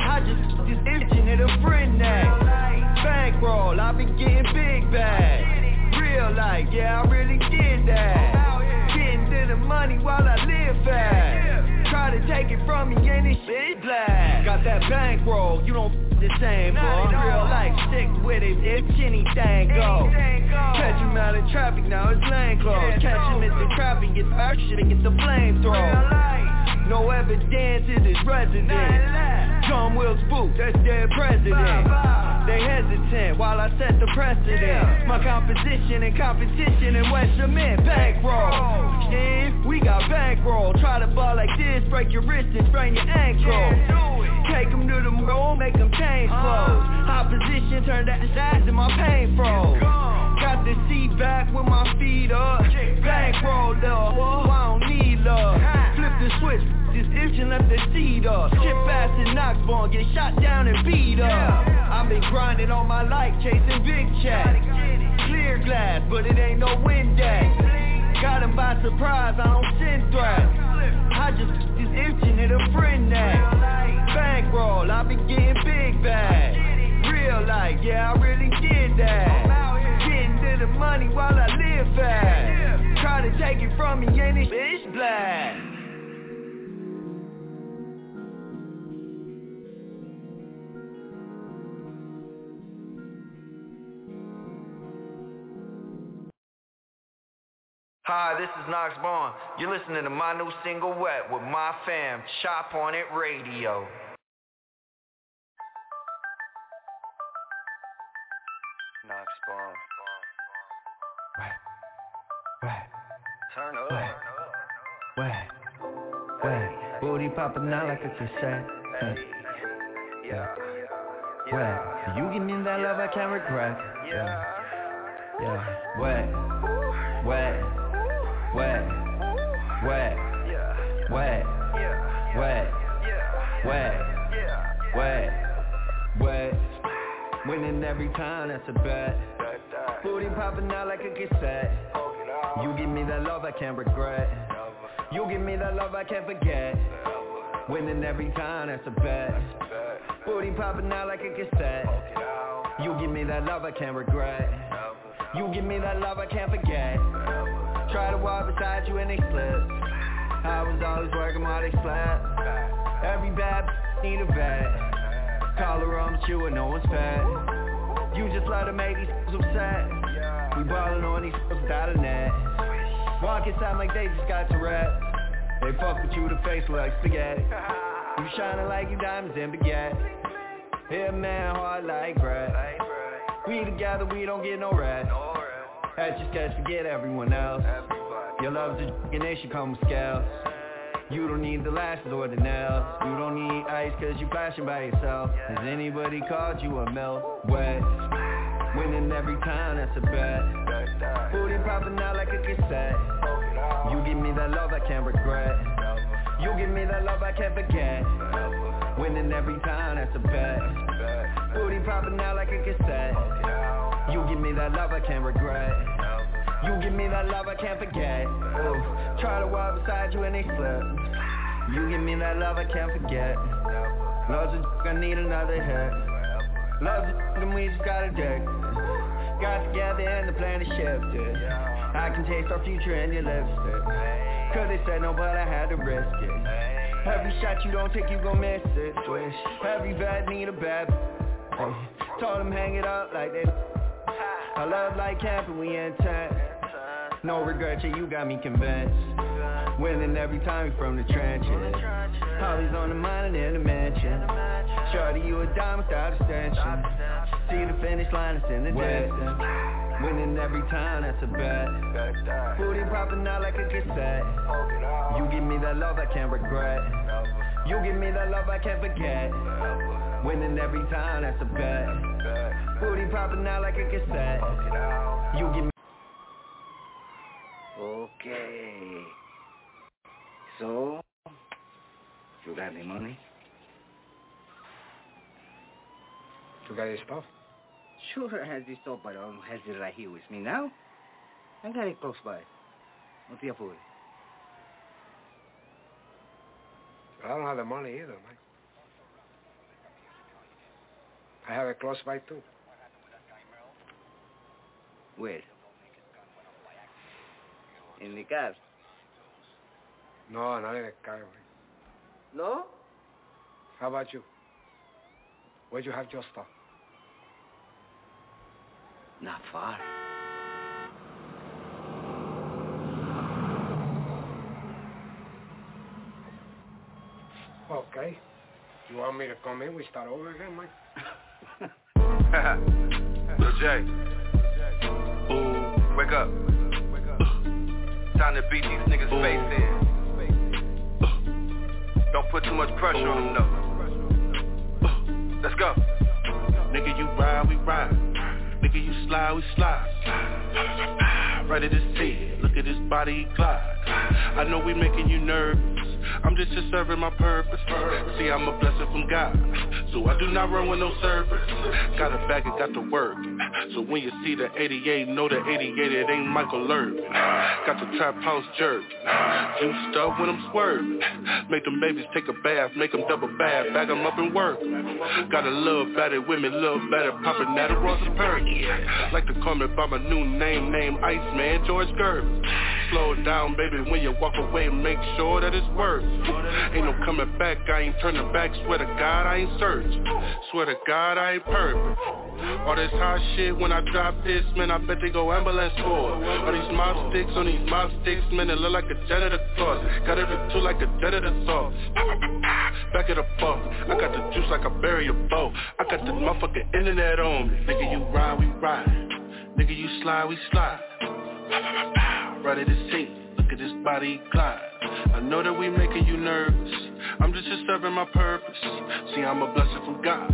I just this itching at a friend neck. Bankroll, I been getting big bags. Real life, yeah, I really did that. Getting to the money while I live fast. Try to take it from me and this shit black. Got that bankroll, you don't the same, boy. Real life, stick with it if anything go. Catch him out in traffic, now it's lane closed. Catch him in the traffic, get back shit and get the flamethrower. No evidence is it is resident. John Wilkes Booth, that's their president. They hesitant while I set the precedent. My composition and competition in West Cement, bankroll. Steve, we got bankroll. Try to ball like this, break your wrist and sprain your ankle. Take them to the room, make them change clothes. Opposition turned that sides and my pain froze. Got the seat back with my feet up. Bankroll love, I don't need love. The switch, just itching left the seat up. Shit fast and Knoxborn, get shot down and beat up. I've been grinding all my life, chasing big checks. Clear glass, but it ain't no Windex. Got him by surprise, I don't send threats. I just just itching at a friend neck. Bankroll, I been getting big bags. Real life, yeah, I really did that. Getting to the money while I live fast. Try to take it from me and this bitch black. Hi, this is Knox Bond. You're listening to my new single Wet with my fam, Chop on It Radio. Knox Bond. Turn up. Wet, wet, booty popping out like a cassette. Hey. Yeah. Wet, you give me that love I can't regret. Yeah, yeah, wet, wet, Winning every time, that's a bet. Booty popping out like a cassette. You give me that love I can't regret. You give me that love I can't forget. Winning every time, that's a bet. Booty popping out like a cassette. You give me that love I can't regret. You give me that love I can't forget. Try to walk beside you and they slip. I was always working while they slept. Every bad need a vet. Call her on you and no one's fed. You just let her make these upset. We ballin' on these without a net. Walk inside like they just got Tourette. They fuck with you, the face like spaghetti. You shining like you diamonds in baguette. Yeah, man, hard like bread. We together, we don't get no rest. That's just cause forget everyone else. Your love's a and they should come with scales. You don't need the lashes or the nails. You don't need ice cause you flashing by yourself. Has anybody called you a melt? Wet. Winning every time, that's a bet. Booty popping out like a cassette. You give me that love I can't regret. You give me that love I can't forget. Winning every time, that's a bet. Booty popping out like a cassette. You give me that love I can't regret. You give me that love I can't forget. Ooh. Try to walk beside you and they slip. You give me that love I can't forget. Love's a I need another hit. Love's a and we just got a dick. Got together and the plan is shifted. I can taste our future in your lipstick. Cause they said no, but I had to risk it. Every shot you don't take, you gon' miss it. Swish. Every vet need a bad. Hey. Told them hang it up like they. I love like camping, we intent. No regret, yeah, you got me convinced. Winning every time from the trenches. Holly's on the mind and in the mansion. Shorty, you a dime without extension. See the finish line, it's in the distance. Winning every time, that's a bet. Booty popping out like a cassette. You give me that love I can't regret. You give me that love I can't forget. Winning every time, that's a bet. Booty popping out like a cassette. You give me. Okay. So, you got any money? You got your stuff? Sure, I have this stuff, but I don't have it right here with me now. I got it close by. No te apures. But I don't have the money either, man. I have it close by too. Where? In the car? No, not in the car. No? How about you? Where'd you have your stuff? Not far. Okay. You want me to come in? We start over again, Mike? Lil J. Ooh, wake up. Time to beat these niggas' face in. Don't put too much pressure on them, though. Let's go. Nigga, you ride, we ride. Nigga, you slide, we slide. Ready to see it. Look at this body glide. I know we making you nervous. I'm just here serving my purpose. See, I'm a blessing from God. So I do not run with no service. Got a bag and got to work. So when you see the 88, know the 88, it ain't Michael Irvin. Got the trap house jerk. Juiced up when I'm swerving. Make them babies take a bath, make them double bath, bag them up and work. Got a love batted women, love batted poppin' that a Ross Perk. Like to call me by my new name, name Iceman, George Gervin. Slow down, baby, when you walk away, make sure that it's worth. Ain't no coming back, I ain't turning back, swear to God I ain't search. Swear to God I ain't perfect. All this hot shit when I drop this, man, I bet they go ambulance for it. All these mob sticks on these mob sticks, man, it look like a janitor closet. Got every tool like a janitor sauce. Back it up off. I got the juice like a berry a bow. I got the motherfucking internet on me. Nigga, you ride, we ride. Nigga, you slide, we slide. Ready to see. Look at this body glide. I know that we making you nervous. I'm just here serving my purpose. See, I'm a blessing from God.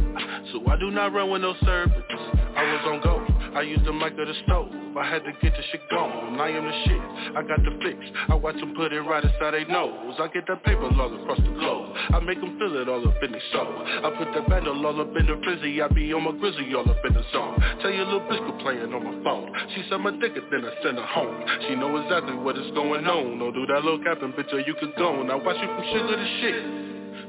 So I do not run with no servants. I was on go. I used the mic of the stove. I had to get the shit gone. I am the shit. I got the fix. I watch them put it right inside their nose. I get that paper all across the globe. I make them feel it all up in their soul. I put that bundle all up in the frizzy. I be on my grizzly all up in the zone. Tell your little bitch playing on my phone. She said my dick then I send her home. She know exactly what is going on. Don't do that little capping, bitch, or you could go. Now watch you from sugar to shit.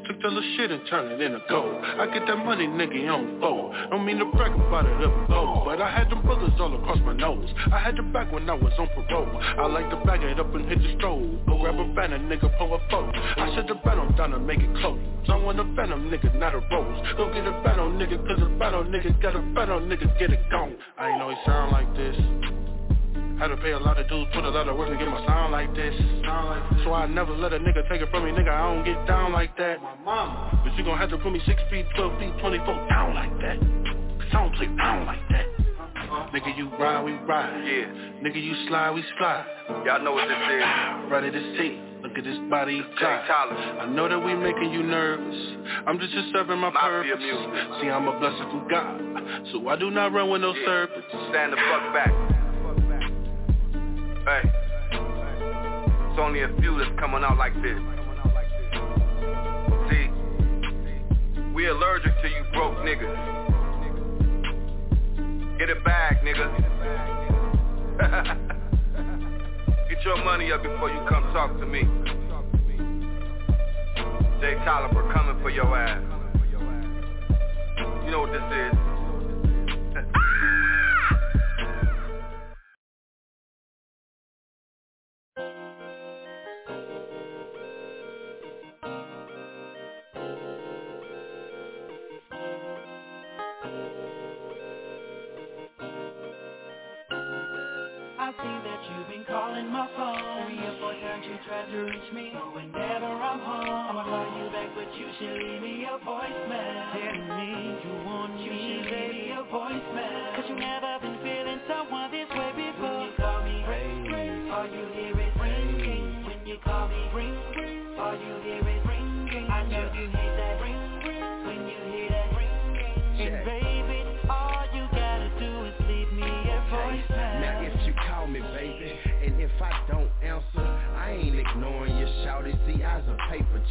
Took the little shit and turned it into gold. I get that money, nigga, on fold. Don't mean to brag about it up low, but I had them brothers all across my nose. I had the back when I was on parole. I like to bag it up and hit the strobe. Go grab a banner, nigga, pull a foe. I set the battle down to make it close. I want a venom, nigga, not a rose. Go get a battle, nigga, cause a battle, nigga, got a battle, nigga, get it gone. I ain't know he sound like this. Had to pay a lot of dues, put a lot of work to get my sound like this. So I never let a nigga take it from me, nigga, I don't get down like that. My mama. But you gon' have to put me 6 feet, 12 feet, 24 down like that. Cause I don't play down like that. Uh-huh. Nigga, you ride, we ride. Yeah. Nigga, you slide, we slide. Y'all know what this is. Ready to see. Look at this body glide. I know that we making you nervous. I'm just here serving my Mafia purpose. music. See, I'm a blessing from God. So I do not run with no serpents. Stand the fuck back. Hey. It's only a few that's coming out like this. See, we allergic to you broke niggas. Get a bag, nigga. Get your money up before you come talk to me. Jay we're coming for your ass. You know what this is. Times you tried to reach me. But whenever I'm home I'ma call you back but you should leave me a voicemail. Telling me you want me. You should leave me a voicemail. Cause you never been feeling someone this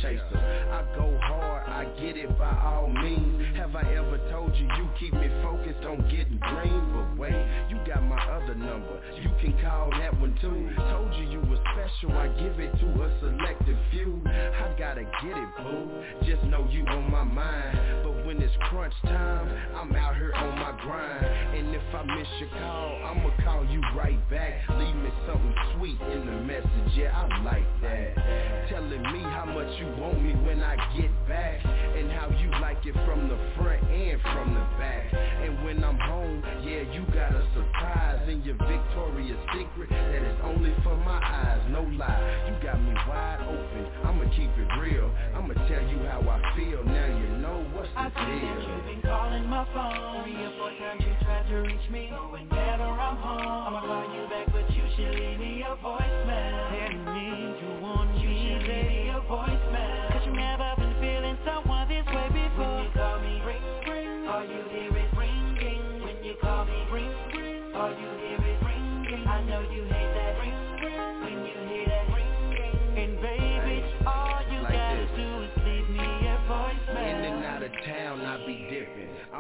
chaser. I go hard, I get it by all means. Have I ever told you you keep me focused on getting green? But wait, you got my other number. You can call that one too. Told you you were special, I give it to a selective few. I gotta get it, boo. Just know you on my mind. But when it's crunch time, I'm out here on my grind. And if I miss your call, I'ma call you right back. Leave me something sweet in the message, yeah, I like that. Telling me how much you want me when I get back. And how you like it from the front and from the back. And when I'm home, yeah, you got a surprise in your Victoria's Secret that is only for my eyes, no lie. You got me wide open, I'ma keep it real. I'ma tell you how I feel, now you know what's the I deal. that you've been calling my phone Three or four times you tried to reach me But whenever I'm home I'ma call you back but you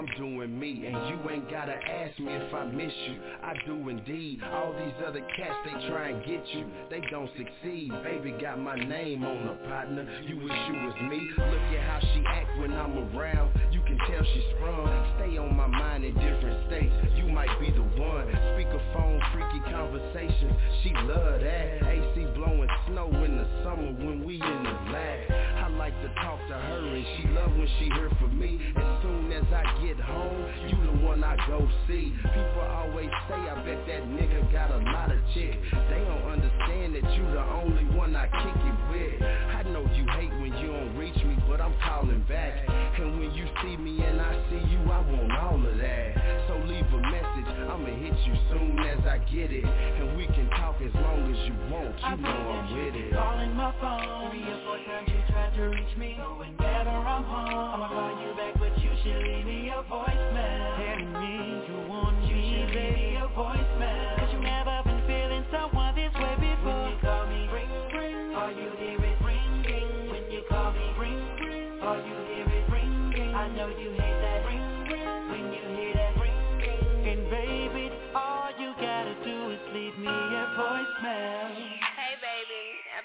I'm doing me, and you ain't gotta ask me if I miss you. I do indeed. All these other cats, they try and get you. They don't succeed. Baby got my name on her partner. You wish you was me. Look at how she act when I'm around. You can tell she's sprung. Stay on my mind in different states. You might be the one. Speakerphone, freaky conversations. She love that. AC blowing snow in the summer when we in the lab. I like to talk to her and she love when she hear from me. As soon as I get home, you the one I go see. People always say I bet that nigga got a lot of chicks. They don't understand that you the only one I kick it with. I know you hate when you don't reach me, but I'm calling back. And when you see me and I see you, I want all of that. So leave a message, I'ma hit you soon as I get it. And we can talk as long as you want, you know I'm with it. Calling my phone Three or four times you tried to reach me But whenever I'm home I'ma call you back but you should leave me a voicemail Telling me you want me You should leave me a voicemail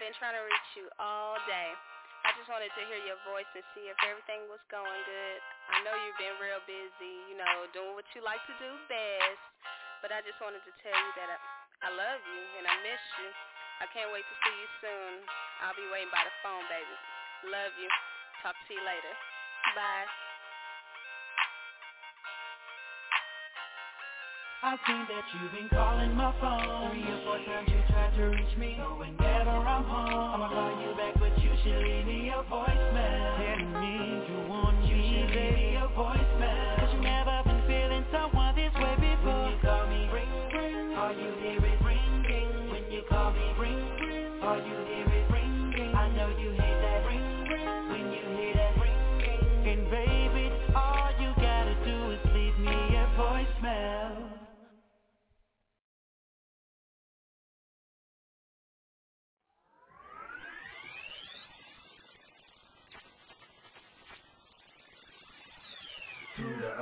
been trying to reach you all day. I just wanted to hear your voice and see if everything was going good. I know you've been real busy, you know, doing what you like to do best. But I just wanted to tell you that I, I love you and I miss you. I can't wait to see you soon. I'll be waiting by the phone, baby. Love you. Talk to you later. Bye. I seen that you've been calling my phone. Three or four times you tried to reach me. But whenever I'm home. I'ma call you back but you should leave me a voicemail. Telling me you want me You should leave me a voicemail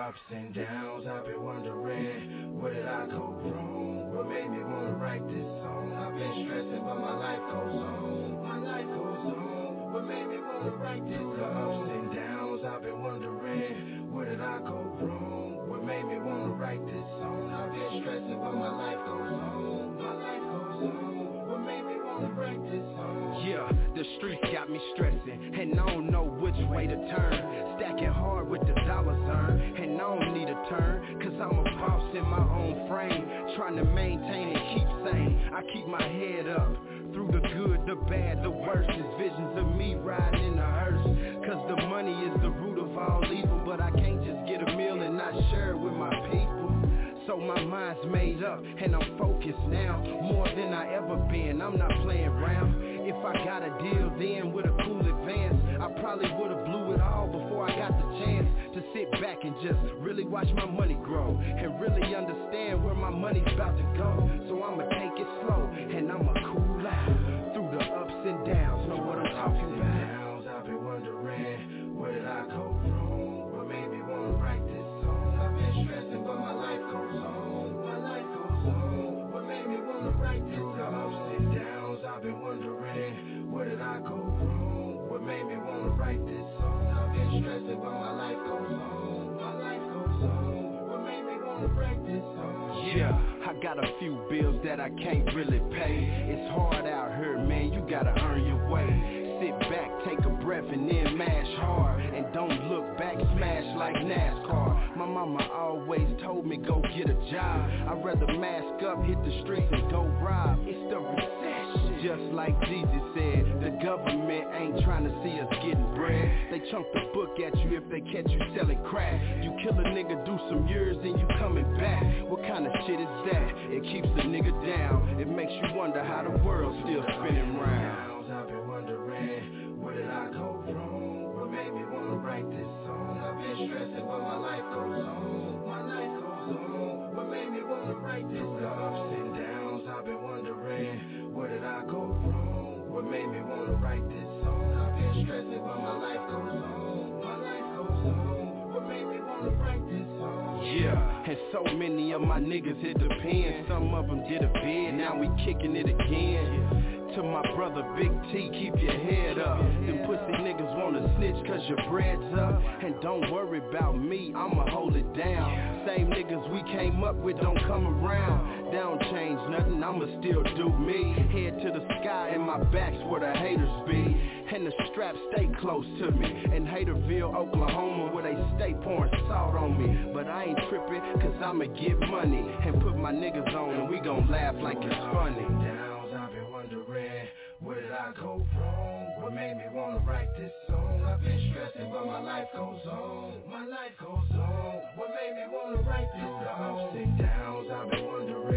ups and downs, I've been wondering, where did I go wrong? What made me wanna write this song? I've been stressing, but my life goes on. My life goes on. What made me wanna write this Through the ups and downs, I've been wondering, where did I go wrong? What made me wanna write this song? I've been stressing, but my life goes the streets got me stressing, and I don't know which way to turn. Stacking hard with the dollars earned, and I don't need a turn, cause I'm a boss in my own frame. Trying to maintain and keep sane. I keep my head up. Through the good, the bad, the worst is visions of me riding in a hearse. Cause the money is the root of all evil, but I can't just get a meal and not share it with my people. So my mind's made up and I'm focused now More than I ever been, I'm not playing around If I got a deal then with a cool advance I probably would've blew it all before I got the chance To sit back and just really watch my money grow And really understand where my money's about to go. So I'ma take it slow and I'ma cool out Through the ups and downs, know what I'm talking about. I've been wondering, where did I go got a few bills that I can't really pay. It's hard out here, man, you gotta earn your way. Sit back, take a breath, and then mash hard. And don't look back, smash like NASCAR. My mama always told me go get a job. I'd rather mask up, hit the streets, and go rob. It's the. Just like Jesus said, the government ain't trying to see us getting bread. They chunk the book at you if they catch you selling crack. You kill a nigga, do some years, then you coming back. What kind of shit is that? It keeps the nigga down. It makes you wonder how the world's still spinning round. I've been wondering, where did I go wrong? What made me wanna write this song? I've been stressing, but my life goes made me wanna write this song? I've been stressing, but my life goes on. My life goes on. Yeah, and so many of my niggas hit the pen. Some of them did a bid, now we kicking it again. To my brother Big T, keep your head up. Them pussy niggas wanna snitch cause your bread's up. And don't worry about me, I'ma hold it down. Same niggas we came up with don't come around. Don't change nothing, I'ma still do me. Head to the sky and my back's where the haters be. And the straps stay close to me. In Haterville, Oklahoma, where they stay pouring salt on me. But I ain't tripping, cause I'ma get money. And put my niggas on and we gon' laugh like it's funny. Where did I go wrong? What made me wanna write this song? I've been stressing, but my life goes on. My life goes on. What made me wanna write this song? The ups and downs, I've been wondering,